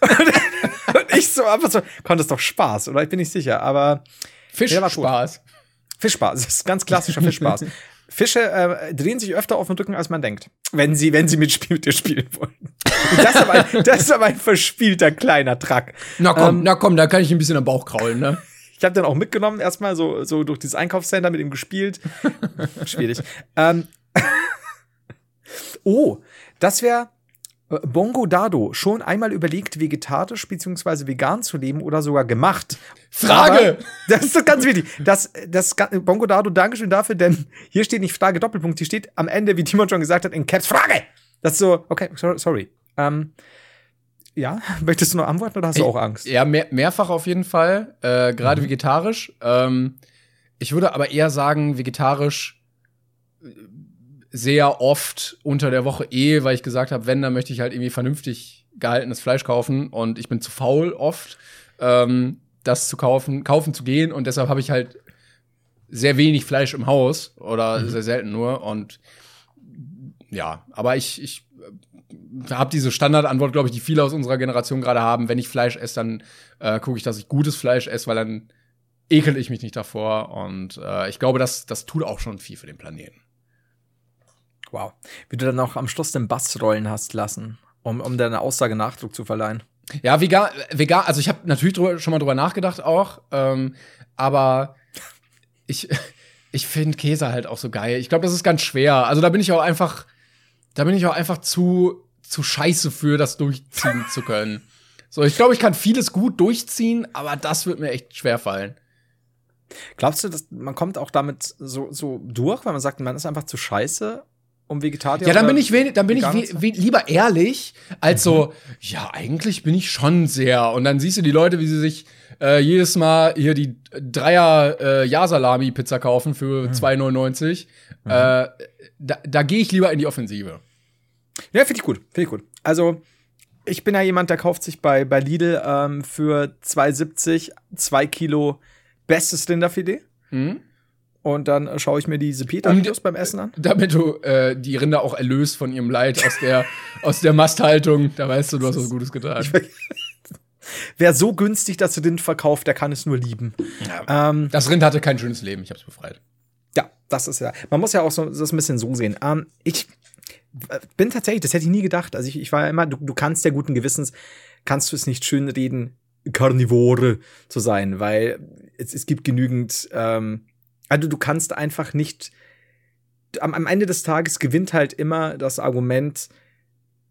und ich so einfach so, konnte es doch Spaß, oder? Ich bin nicht sicher, aber. Fischspaß. Fischspaß, das ist ganz klassischer Fischspaß. Fische äh, drehen sich öfter auf den Rücken, als man denkt. Wenn sie, wenn sie mit, mit dir spielen wollen. Und das, ist aber ein, das ist aber ein verspielter kleiner Track. Na komm, Ähm, na komm, da kann ich ein bisschen am Bauch kraulen, ne? Ich habe den auch mitgenommen, erstmal so, so durch dieses Einkaufscenter mit ihm gespielt. Schwierig. Ähm. oh, das wäre Bongo Dado. Schon einmal überlegt, vegetarisch bzw. vegan zu leben oder sogar gemacht. Frage! Aber, das ist doch ganz wichtig. Das, das, Bongo Dado, Dankeschön dafür, denn hier steht nicht Frage Doppelpunkt, hier steht am Ende, wie Timon schon gesagt hat, in Caps Frage. Das ist so, okay, sorry. sorry. Ähm, ja, möchtest du noch antworten oder hast du auch Angst? Ja, mehr, mehrfach auf jeden Fall. Äh, Gerade Mhm. vegetarisch. Ähm, ich würde aber eher sagen, vegetarisch äh, sehr oft unter der Woche eh, weil ich gesagt habe, wenn, dann möchte ich halt irgendwie vernünftig gehaltenes Fleisch kaufen und ich bin zu faul oft, ähm, das zu kaufen, kaufen zu gehen und deshalb habe ich halt sehr wenig Fleisch im Haus oder Mhm. sehr selten nur und ja, aber ich, ich habe diese Standardantwort, glaube ich, die viele aus unserer Generation gerade haben. Wenn ich Fleisch esse, dann äh, gucke ich, dass ich gutes Fleisch esse, weil dann ekel ich mich nicht davor. Und äh, ich glaube, das, das tut auch schon viel für den Planeten. Wow. Wie du dann auch am Schluss den Bass rollen hast lassen, um, um deiner Aussage Nachdruck zu verleihen. Ja, vegan, vegan also ich habe natürlich drüber, schon mal drüber nachgedacht auch, ähm, aber ich, ich finde Käse halt auch so geil. Ich glaube, das ist ganz schwer. Also da bin ich auch einfach, da bin ich auch einfach zu, zu scheiße für, das durchziehen zu können. So, ich glaube, ich kann vieles gut durchziehen, aber das wird mir echt schwer fallen. Glaubst du, dass man kommt auch damit so, so durch, weil man sagt, man ist einfach zu scheiße, um Vegetarier Ja, dann bin ich, wenig, dann bin ich lieber ehrlich, als so, ja, eigentlich bin ich schon sehr. Und dann siehst du die Leute, wie sie sich äh, jedes Mal hier die Dreier äh, Ja-Salami-Pizza kaufen für 2,99. Äh, da da gehe ich lieber in die Offensive. Ja, finde ich gut, finde ich gut. Also, ich bin ja jemand, der kauft sich bei, bei Lidl ähm, für 2,70 zwei Kilo bestes Rinderfilet. Mhm. Und dann äh, schaue ich mir diese Peter-Videos beim Essen an. Damit du äh, die Rinder auch erlöst von ihrem Leid aus der, aus der Masthaltung. Da weißt du, du hast was Gutes getan. Wer so günstig das Rind verkauft, der kann es nur lieben. Ähm, Das Rind hatte kein schönes Leben, ich hab's befreit. ja, das ist ja. Man muss ja auch so, das ein bisschen so sehen. Ähm, ich äh, bin tatsächlich, das hätte ich nie gedacht. Also ich, ich war ja immer, du, du kannst ja guten Gewissens, kannst du es nicht schön reden, Karnivore zu sein, weil es, es gibt genügend, ähm, also du kannst einfach nicht, am, am Ende des Tages gewinnt halt immer das Argument,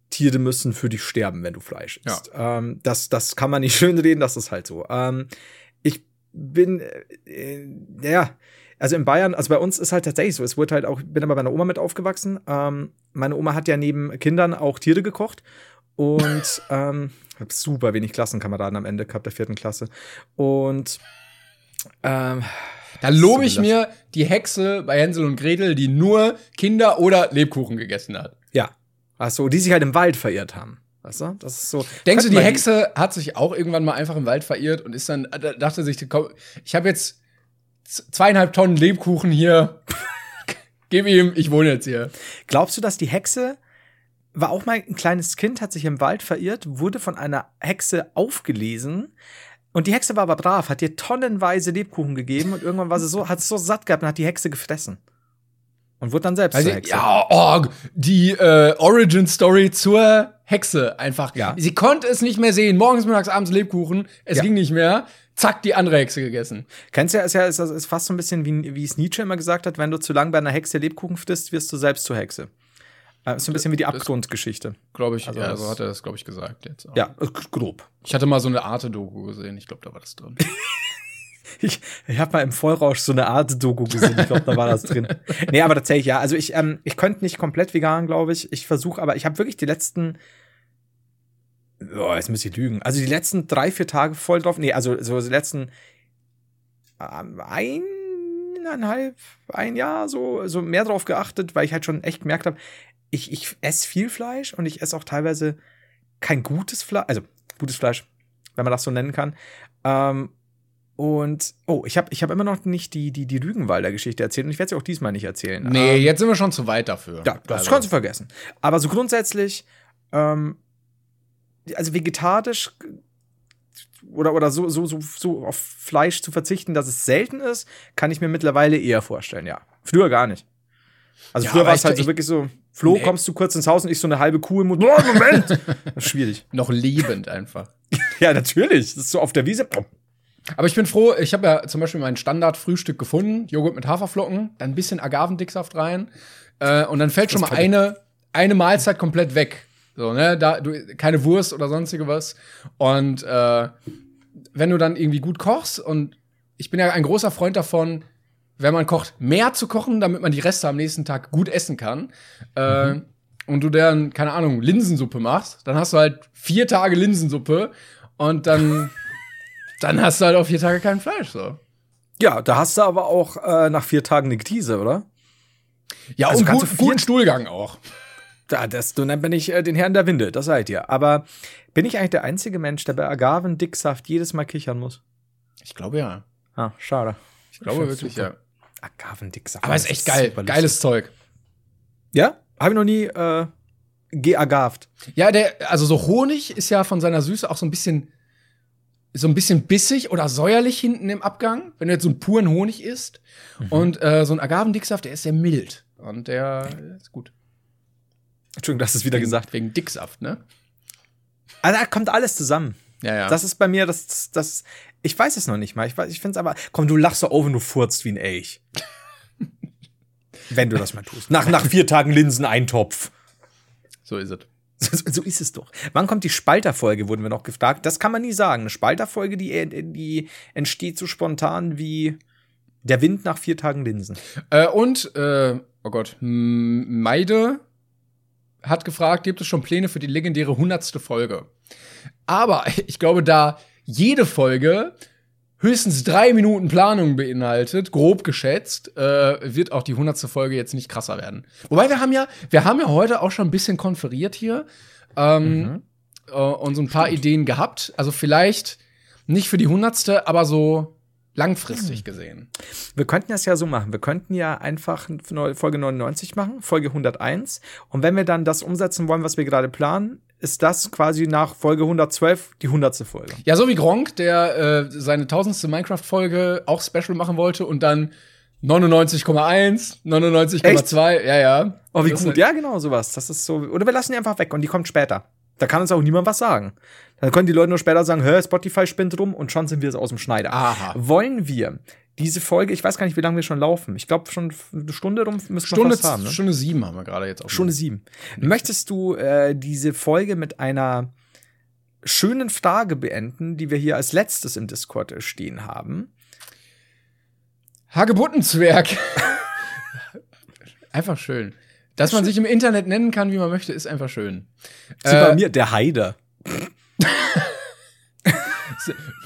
Tiere müssen für dich sterben, wenn du Fleisch Ja. isst. Ähm, das, das kann man nicht schön reden, das ist halt so. Ähm, ich bin, äh, ja, also in Bayern, also bei uns ist halt tatsächlich so, es wurde halt auch, ich bin aber bei meiner Oma mit aufgewachsen. Ähm, meine Oma hat ja neben Kindern auch Tiere gekocht und ähm, hab super wenig Klassenkameraden am Ende gehabt der vierten Klasse. Und ähm, Da lobe ich mir die Hexe bei Hänsel und Gretel, die nur Kinder oder Lebkuchen gegessen hat. ja, also die sich halt im Wald verirrt haben. Weißt du? Das ist so. Denkst du, die Hexe hat sich auch irgendwann mal einfach im Wald verirrt und ist dann, äh, dachte sich, komm, ich habe jetzt zweieinhalb Tonnen Lebkuchen hier. Gib ihm, ich wohne jetzt hier. Glaubst du, dass die Hexe war auch mal ein kleines Kind, hat sich im Wald verirrt, wurde von einer Hexe aufgelesen. Und die Hexe war aber brav, hat ihr tonnenweise Lebkuchen gegeben und irgendwann war sie so, hat es so satt gehabt und hat die Hexe gefressen. Und wurde dann selbst Also, zur Hexe. ja, oh, die äh, Origin Story zur Hexe einfach. Ja. Sie konnte es nicht mehr sehen. Morgens, mittags, abends Lebkuchen. Es Ja. ging nicht mehr. Zack, die andere Hexe gegessen. Kennst du ja, ist ja ist, ist fast so ein bisschen wie, wie es Nietzsche immer gesagt hat, wenn du zu lang bei einer Hexe Lebkuchen frisst, wirst du selbst zur Hexe. Äh, ist so ein bisschen wie die Abgrundgeschichte. Glaube ich, Also ja, so hat er das, glaube ich, gesagt jetzt. Ja, äh, grob. Ich hatte mal so eine Arte-Doku gesehen. Ich glaube, da war das drin. Ich, ich habe mal im Vollrausch so eine Art Doku gesehen. Ich glaube, da war das drin. Nee, aber tatsächlich, ja. Also ich, ähm, ich könnte nicht komplett vegan, glaube ich. Ich versuche, aber ich habe wirklich die letzten. Oh, jetzt muss ich lügen. Also die letzten drei, vier Tage voll drauf. Nee, also so die letzten ähm, eineinhalb, ein Jahr so, so mehr drauf geachtet, weil ich halt schon echt gemerkt habe, ich, ich esse viel Fleisch und ich esse auch teilweise kein gutes Fleisch, also gutes Fleisch, wenn man das so nennen kann. Ähm, und, oh, ich habe ich hab immer noch nicht die, die, die Rügenwalder Geschichte erzählt und ich werde sie auch diesmal nicht erzählen. nee, Ähm, jetzt sind wir schon zu weit dafür. ja, das Also, kannst du vergessen. Aber so grundsätzlich, ähm, also vegetarisch oder, oder so, so, so, so auf Fleisch zu verzichten, dass es selten ist, kann ich mir mittlerweile eher vorstellen, ja. Früher gar nicht. Also Ja, früher war es halt so ich- wirklich so, Flo, Nee. kommst du kurz ins Haus und ich so eine halbe Kuh im Mund. Oh, Moment! Schwierig. Noch lebend einfach. Ja, natürlich. Das ist so auf der Wiese. Aber ich bin froh, ich habe ja zum Beispiel mein Standardfrühstück gefunden: Joghurt mit Haferflocken, dann ein bisschen Agavendicksaft rein. Äh, und dann fällt schon mal eine, eine Mahlzeit komplett weg. So, ne, da, du, keine Wurst oder sonstige was. Und äh, wenn du dann irgendwie gut kochst, und ich bin ja ein großer Freund davon, wenn man kocht, mehr zu kochen, damit man die Reste am nächsten Tag gut essen kann. Äh, und du dann, keine Ahnung, Linsensuppe machst, dann hast du halt vier Tage Linsensuppe und dann, dann hast du halt auch vier Tage kein Fleisch. So. Ja, da hast du aber auch äh, nach vier Tagen eine Krise, oder? Ja, Also und gut, vier- guten Stuhlgang auch. Da, das, du nennt man nicht äh, den Herrn der Winde, das seid ihr. Aber bin ich eigentlich der einzige Mensch, der bei Agavendicksaft jedes Mal kichern muss? Ich glaube ja. Ah, schade. Ich glaube find's wirklich, super. ja. Agavendicksaft. Aber das ist echt geil. Geiles Zeug. Ja? Habe ich noch nie äh, geagavt. Ja, der, also so Honig ist ja von seiner Süße auch so ein bisschen, so ein bisschen bissig oder säuerlich hinten im Abgang, wenn du jetzt so einen puren Honig isst. Und äh, so ein Agavendicksaft, der ist sehr mild. Und der ist gut. Entschuldigung, das ist wieder gesagt. Wegen Dicksaft, ne? Also, da kommt alles zusammen. Ja, ja. Das ist bei mir, das, das, ich weiß es noch nicht mal. Ich, weiß- ich finde es aber, komm, du lachst so auf und du furzt wie ein Elch. Wenn du das mal tust. Nach, nach vier Tagen Linseneintopf. so ist es. So, so ist es doch. Wann kommt die Spalterfolge, wurden wir noch gefragt. Das kann man nie sagen. Eine Spalterfolge, die, die entsteht so spontan wie der Wind nach vier Tagen Linsen. Äh, und, äh, oh Gott, Meide hat gefragt, gibt es schon Pläne für die legendäre hundertste Folge? Aber ich glaube, da jede Folge höchstens drei Minuten Planung beinhaltet, grob geschätzt, äh, wird auch die hundertste Folge jetzt nicht krasser werden. Wobei wir haben ja, wir haben ja heute auch schon ein bisschen konferiert hier ähm, äh, und so ein paar Ideen gehabt. Also vielleicht nicht für die hundertste, aber so langfristig gesehen. Wir könnten das ja so machen. Wir könnten ja einfach Folge 99 machen, Folge 101. Und wenn wir dann das umsetzen wollen, was wir gerade planen, ist das quasi nach Folge 112 die 100. Folge. Ja, so wie Gronk, der äh, seine tausendste Minecraft-Folge auch Special machen wollte und dann 99,1, 99,2, ja, ja. Oh, wie Das gut. ist- Ja, genau, sowas. Das ist so. Oder wir lassen die einfach weg und die kommt später. Da kann uns auch niemand was sagen. Dann können die Leute nur später sagen, hör, Spotify spinnt rum und schon sind wir es aus dem Schneider. Aha. Wollen wir diese Folge, ich weiß gar nicht, wie lange wir schon laufen. Ich glaube, schon eine Stunde rum müssen wir Stunde, fast haben. Ne? Stunde sieben haben wir gerade jetzt auch. Stunde sieben. Möchtest du äh, diese Folge mit einer schönen Frage beenden, die wir hier als letztes im Discord stehen haben? Hagebuttenzwerg. einfach schön. Dass man sich im Internet nennen kann, wie man möchte, ist einfach schön. Sie Äh, bei mir, der Heider.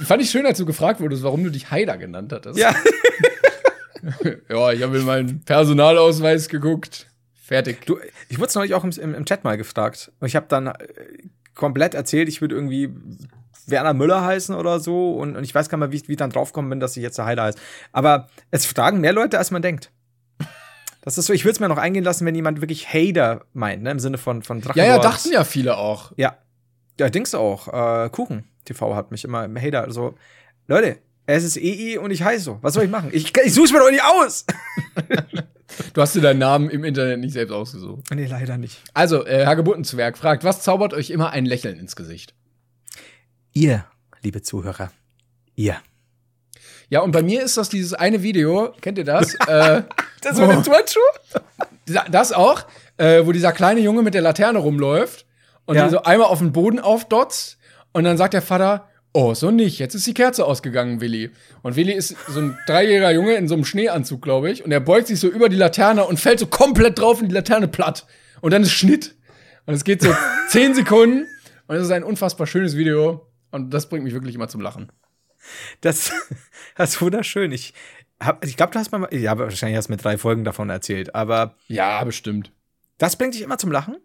Fand ich schön, als du gefragt wurdest, warum du dich Haider genannt hattest. Ja. ja, ich habe in meinen Personalausweis geguckt. Fertig. Du, ich wurde neulich auch im, im, im Chat mal gefragt. Und ich habe dann äh, komplett erzählt, ich würde irgendwie Werner Müller heißen oder so. Und, und ich weiß gar nicht mal, wie ich, wie ich dann draufgekommen bin, dass ich jetzt der Heider heiße. Aber es fragen mehr Leute, als man denkt. Das ist so, ich würde es mir noch eingehen lassen, wenn jemand wirklich Hader meint, ne? Im Sinne von, von ja, ja, Drachenlord. dachten ja viele auch. Ja. Ja, Dings auch. Äh, Kuchen TV hat mich immer im Hater so. Leute, es ist EI und ich heiße so. Was soll ich machen? Ich, ich such's mir doch nicht aus. Du hast dir deinen Namen im Internet nicht selbst ausgesucht. nee, leider nicht. Also, äh, Hagebuttenzwerg fragt, was zaubert euch immer ein Lächeln ins Gesicht? Ihr, liebe Zuhörer. Ihr. Ja, und bei mir ist das dieses eine Video, kennt ihr das? äh, Das mit dem Turnschuh? Das auch, äh, wo dieser kleine Junge mit der Laterne rumläuft und Ja. die so einmal auf den Boden aufdotzt und dann sagt der Vater, oh, so nicht, jetzt ist die Kerze ausgegangen, Willi. Und Willi ist so ein dreijähriger Junge in so einem Schneeanzug, glaube ich, und er beugt sich so über die Laterne und fällt so komplett drauf und die Laterne platt. Und dann ist Schnitt. Und es geht so zehn Sekunden und es ist ein unfassbar schönes Video und das bringt mich wirklich immer zum Lachen. Das, das ist wunderschön. Ich, hab, ich glaube, du hast mal, ja, wahrscheinlich hast du mir drei Folgen davon erzählt, aber Ja, bestimmt. das bringt dich immer zum Lachen?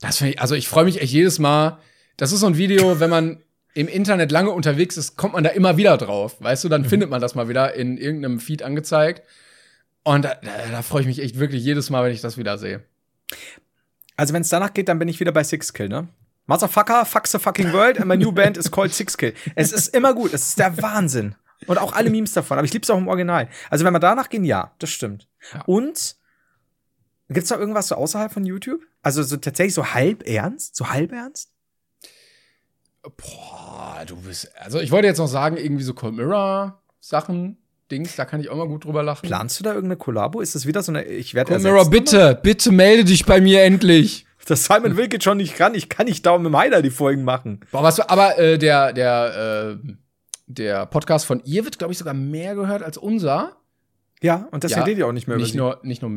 Das finde ich, also ich freue mich echt jedes Mal. Das ist so ein Video, wenn man im Internet lange unterwegs ist, kommt man da immer wieder drauf. Weißt du, dann findet man das mal wieder in irgendeinem Feed angezeigt. Und da, da, da freue ich mich echt wirklich jedes Mal, wenn ich das wieder sehe. Also, wenn es danach geht, dann bin ich wieder bei Sixkill, ne? Motherfucker, fuck the fucking world and my new band is called Sixkill. Es ist immer gut, es ist der Wahnsinn. Und auch alle Memes davon, aber ich lieb's auch im Original. Also, wenn wir danach gehen, ja, das stimmt. Ja. Und gibt's noch irgendwas so außerhalb von YouTube? Also, so tatsächlich so halb ernst? So halb ernst? Boah, du bist. Also ich wollte jetzt noch sagen, irgendwie so Cold Mirror Sachen, Dings, da kann ich auch mal gut drüber lachen. Planst du da irgendeine Kollabo? Ist das wieder so eine, ich werde Cold Mirror, bitte, bitte melde dich bei mir endlich. Das Simon Will geht schon nicht ran. Ich kann nicht daumen im Heiler die Folgen machen. Boah, was, aber äh, der, der, äh, der Podcast von ihr wird, glaube ich, sogar mehr gehört als unser. Ja, und deswegen Ja, redet ihr auch nicht mehr über Nicht nur, nicht nur,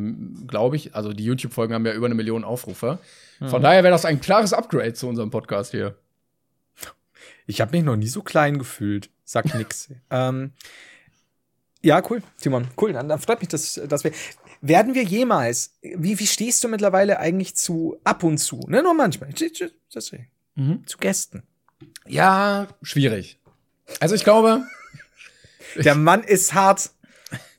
glaube ich, also die YouTube-Folgen haben ja über eine Million Aufrufe. Von daher wäre das ein klares Upgrade zu unserem Podcast hier. Ich habe mich noch nie so klein gefühlt. Sagt nix. ähm, ja, cool, Timon. Cool, dann, dann freut mich, dass, dass wir. Werden wir jemals, wie, wie stehst du mittlerweile eigentlich zu ab und zu, ne, nur manchmal, Mhm. zu Gästen? Ja, schwierig. Also ich glaube, Der Mann ist hart,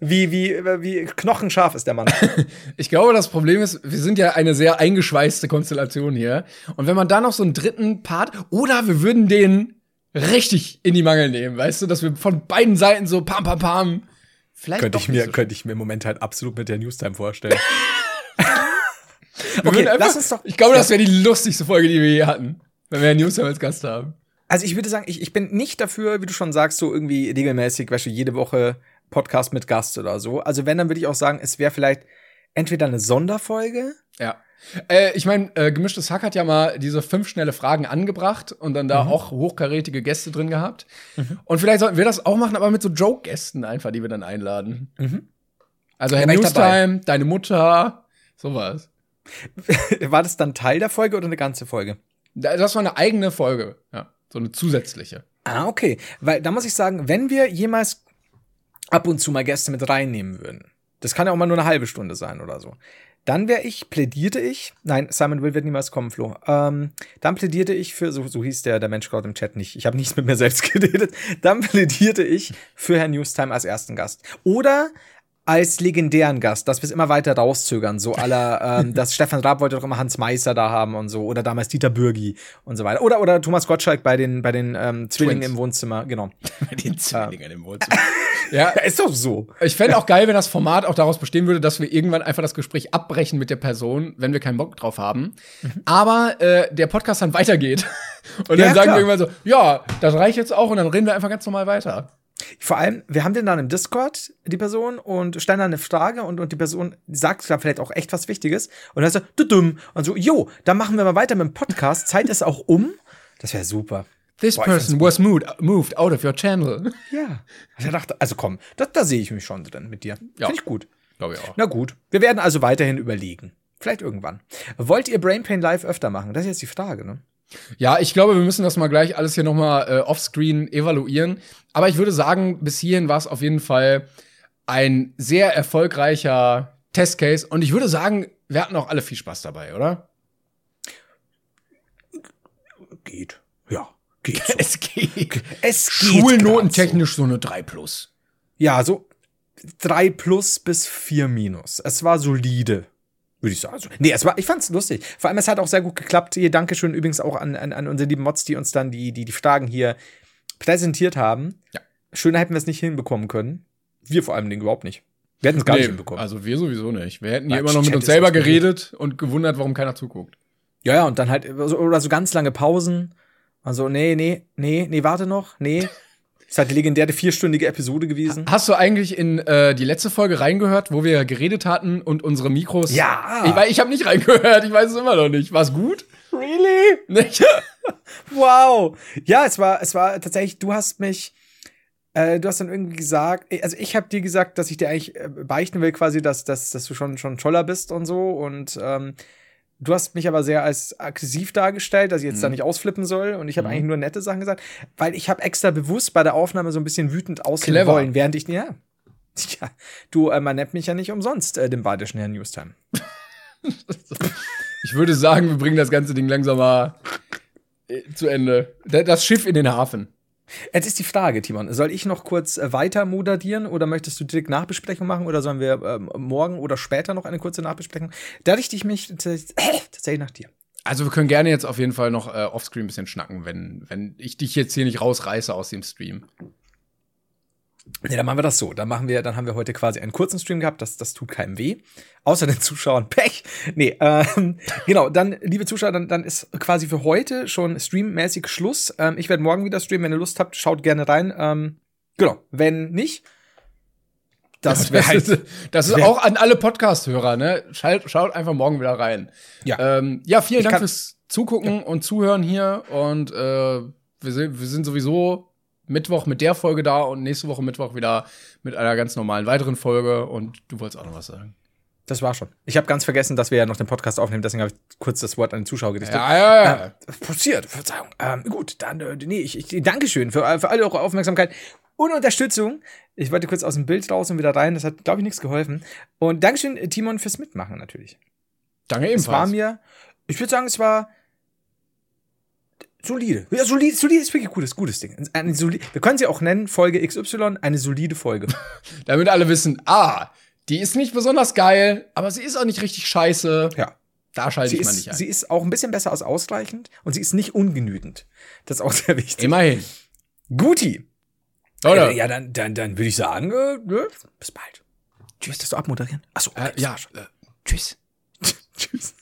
wie, wie, wie knochenscharf ist der Mann. ich glaube, das Problem ist, wir sind ja eine sehr eingeschweißte Konstellation hier. Und wenn man da noch so einen dritten Part, oder wir würden den richtig in die Mangel nehmen, weißt du, dass wir von beiden Seiten so pam, pam, pam. Vielleicht könnte ich mir, so könnte ich mir im Moment halt absolut mit der Newstime vorstellen. Okay, einfach- lass uns doch- Ich glaube, das wäre die lustigste Folge, die wir je hatten. Wenn wir Newstime als Gast haben. Also ich würde sagen, ich, ich bin nicht dafür, wie du schon sagst, so irgendwie regelmäßig, weißt du, jede Woche Podcast mit Gast oder so. Also wenn, dann würde ich auch sagen, es wäre vielleicht entweder eine Sonderfolge. Ja. Äh, ich meine, äh, Gemischtes Hack hat ja mal diese fünf schnelle Fragen angebracht und dann Mhm. da auch hochkarätige Gäste drin gehabt. Und vielleicht sollten wir das auch machen, aber mit so Joke-Gästen einfach, die wir dann einladen. Mhm. Also Herr Newstime, deine Mutter, sowas. War das dann Teil der Folge oder eine ganze Folge? Da- Das war eine eigene Folge, ja. So eine zusätzliche. Ah, okay. Weil da muss ich sagen, wenn wir jemals ab und zu mal Gäste mit reinnehmen würden, das kann ja auch mal nur eine halbe Stunde sein oder so, dann wäre ich, plädierte ich, nein, Simon Will wird niemals kommen, Flo, ähm, dann plädierte ich für, so, so hieß der, der Mensch gerade im Chat nicht, ich habe nichts mit mir selbst geredet, dann plädierte ich für Herrn Newstime als ersten Gast. Oder als legendären Gast, dass wir es immer weiter rauszögern, so aller, ähm, dass Stefan Raab wollte doch immer Hans Meister da haben und so, oder damals Dieter Bürgi und so weiter. Oder, oder Thomas Gottschalk bei den, bei den ähm, Zwillingen Twins. im Wohnzimmer, genau. Den Zwillingen im Wohnzimmer. ja, Ist doch so. ich fände auch geil, wenn das Format auch daraus bestehen würde, dass wir irgendwann einfach das Gespräch abbrechen mit der Person, wenn wir keinen Bock drauf haben. Aber äh, der Podcast dann weitergeht. Und Ja, dann sagen klar. wir irgendwann so, ja, das reicht jetzt auch und dann reden wir einfach ganz normal weiter. Vor allem, wir haben den dann im Discord, die Person, und stellen dann eine Frage und, und die Person sagt dann vielleicht auch echt was Wichtiges. Und dann er, du dumm. Und so, jo, dann machen wir mal weiter mit dem Podcast. Zeit ist auch um. Das wäre super. This Boah, person was moved, moved out of your channel. Ja. Er dachte, also komm, da, da sehe ich mich schon drin mit dir. Ja. Finde ich gut. Glaube ich auch. Na gut, wir werden also weiterhin überlegen. Vielleicht irgendwann. Wollt ihr Brain Pain live öfter machen? Das ist jetzt die Frage, ne? Ja, ich glaube, wir müssen das mal gleich alles hier nochmal äh, offscreen evaluieren. Aber ich würde sagen, bis hierhin war es auf jeden Fall ein sehr erfolgreicher Testcase. Und ich würde sagen, wir hatten auch alle viel Spaß dabei, oder? Geht. Ja, geht. So. Es geht. Es geht Schulnotentechnisch so eine 3 plus. Ja, so drei plus bis vier minus. Es war solide. Würde ich sagen. Also, nee, es war, ich fand's lustig. Vor allem, es hat auch sehr gut geklappt. Hier, Dankeschön übrigens auch an, an, an unsere lieben Mods, die uns dann die, die, die Fragen hier präsentiert haben. Ja. Schöner hätten wir es nicht hinbekommen können. Wir vor allem überhaupt nicht. Wir hätten es gar nicht hinbekommen. also wir sowieso nicht. Wir hätten hier Nein, immer noch mit uns selber geredet und gewundert, warum keiner zuguckt. ja, ja, und dann halt, oder so ganz lange Pausen. Also, nee, nee, nee, nee, warte noch, nee. Ist halt die legendäre vierstündige Episode gewesen. Hast du eigentlich in äh, die letzte Folge reingehört, wo wir geredet hatten und unsere Mikros? Ja. Ich, ich habe nicht reingehört. Ich weiß es immer noch nicht. War's gut? Really? Nicht? Wow. Ja, es war, es war tatsächlich, du hast mich, äh, du hast dann irgendwie gesagt, also ich habe dir gesagt, dass ich dir eigentlich äh, beichten will, quasi, dass, dass, dass du schon, schon toller bist und so. Und ähm, du hast mich aber sehr als aggressiv dargestellt, dass ich jetzt da nicht ausflippen soll. Und ich habe eigentlich nur nette Sachen gesagt, weil ich habe extra bewusst bei der Aufnahme so ein bisschen wütend aussehen Clever. wollen, während ich, ja. Tja, du, äh, man nennt mich ja nicht umsonst äh, den badischen Herrn Newstime. Ich würde sagen, wir bringen das ganze Ding langsam mal äh, zu Ende. Da- Das Schiff in den Hafen. Jetzt ist die Frage, Timon, soll ich noch kurz äh, weiter moderieren oder möchtest du direkt Nachbesprechung machen oder sollen wir ähm, morgen oder später noch eine kurze Nachbesprechung? Da richte ich mich tats- tatsächlich nach dir. Also wir können gerne jetzt auf jeden Fall noch äh, offscreen ein bisschen schnacken, wenn, wenn ich dich jetzt hier nicht rausreiße aus dem Stream. Nee, dann machen wir das so. Dann machen wir, dann haben wir heute quasi einen kurzen Stream gehabt, das, das tut keinem weh. Außer den Zuschauern. Pech! Nee, ähm, genau, dann, liebe Zuschauer, dann, dann ist quasi für heute schon streammäßig Schluss. Ähm, ich werde morgen wieder streamen, wenn ihr Lust habt, schaut gerne rein. Ähm, genau, wenn nicht, das wäre halt. ist, das ist wär- auch an alle Podcast-Hörer, ne? Schaut, schaut einfach morgen wieder rein. Ja. ähm, ja vielen Ich Dank fürs Zugucken und Zuhören hier. Und äh, wir, sind, wir sind sowieso Mittwoch mit der Folge da und nächste Woche Mittwoch wieder mit einer ganz normalen weiteren Folge. Und du wolltest auch noch was sagen. Das war schon. Ich habe ganz vergessen, dass wir ja noch den Podcast aufnehmen, deswegen habe ich kurz das Wort an den Zuschauer gerichtet. Ja, ja, ja. Äh, passiert, Verzeihung. Ähm, gut, dann, äh, nee, ich, ich Dankeschön für, für alle eure Aufmerksamkeit. und Unterstützung. Ich wollte kurz aus dem Bild raus und wieder rein. Das hat, glaube ich, nichts geholfen. Und Dankeschön, äh, Timon, fürs Mitmachen natürlich. Danke Es war ebenfalls. mir, ich würde sagen, es war solide. Ja, solide, solide ist wirklich ein gutes, gutes Ding. Eine solide, wir können sie auch nennen, Folge XY, eine solide Folge. Damit alle wissen, ah, die ist nicht besonders geil, aber sie ist auch nicht richtig scheiße. Ja. Da schalte Sie ich mal nicht ein. sie ist auch ein bisschen besser als ausreichend und sie ist nicht ungenügend. Das ist auch sehr wichtig. Immerhin. Guti. Oder? Äh, ja, dann, dann, dann würde ich sagen, äh, ne? bis bald. Tschüss. Möchtest du abmoderieren? Achso, Äh, ja, äh, tschüss. Tschüss.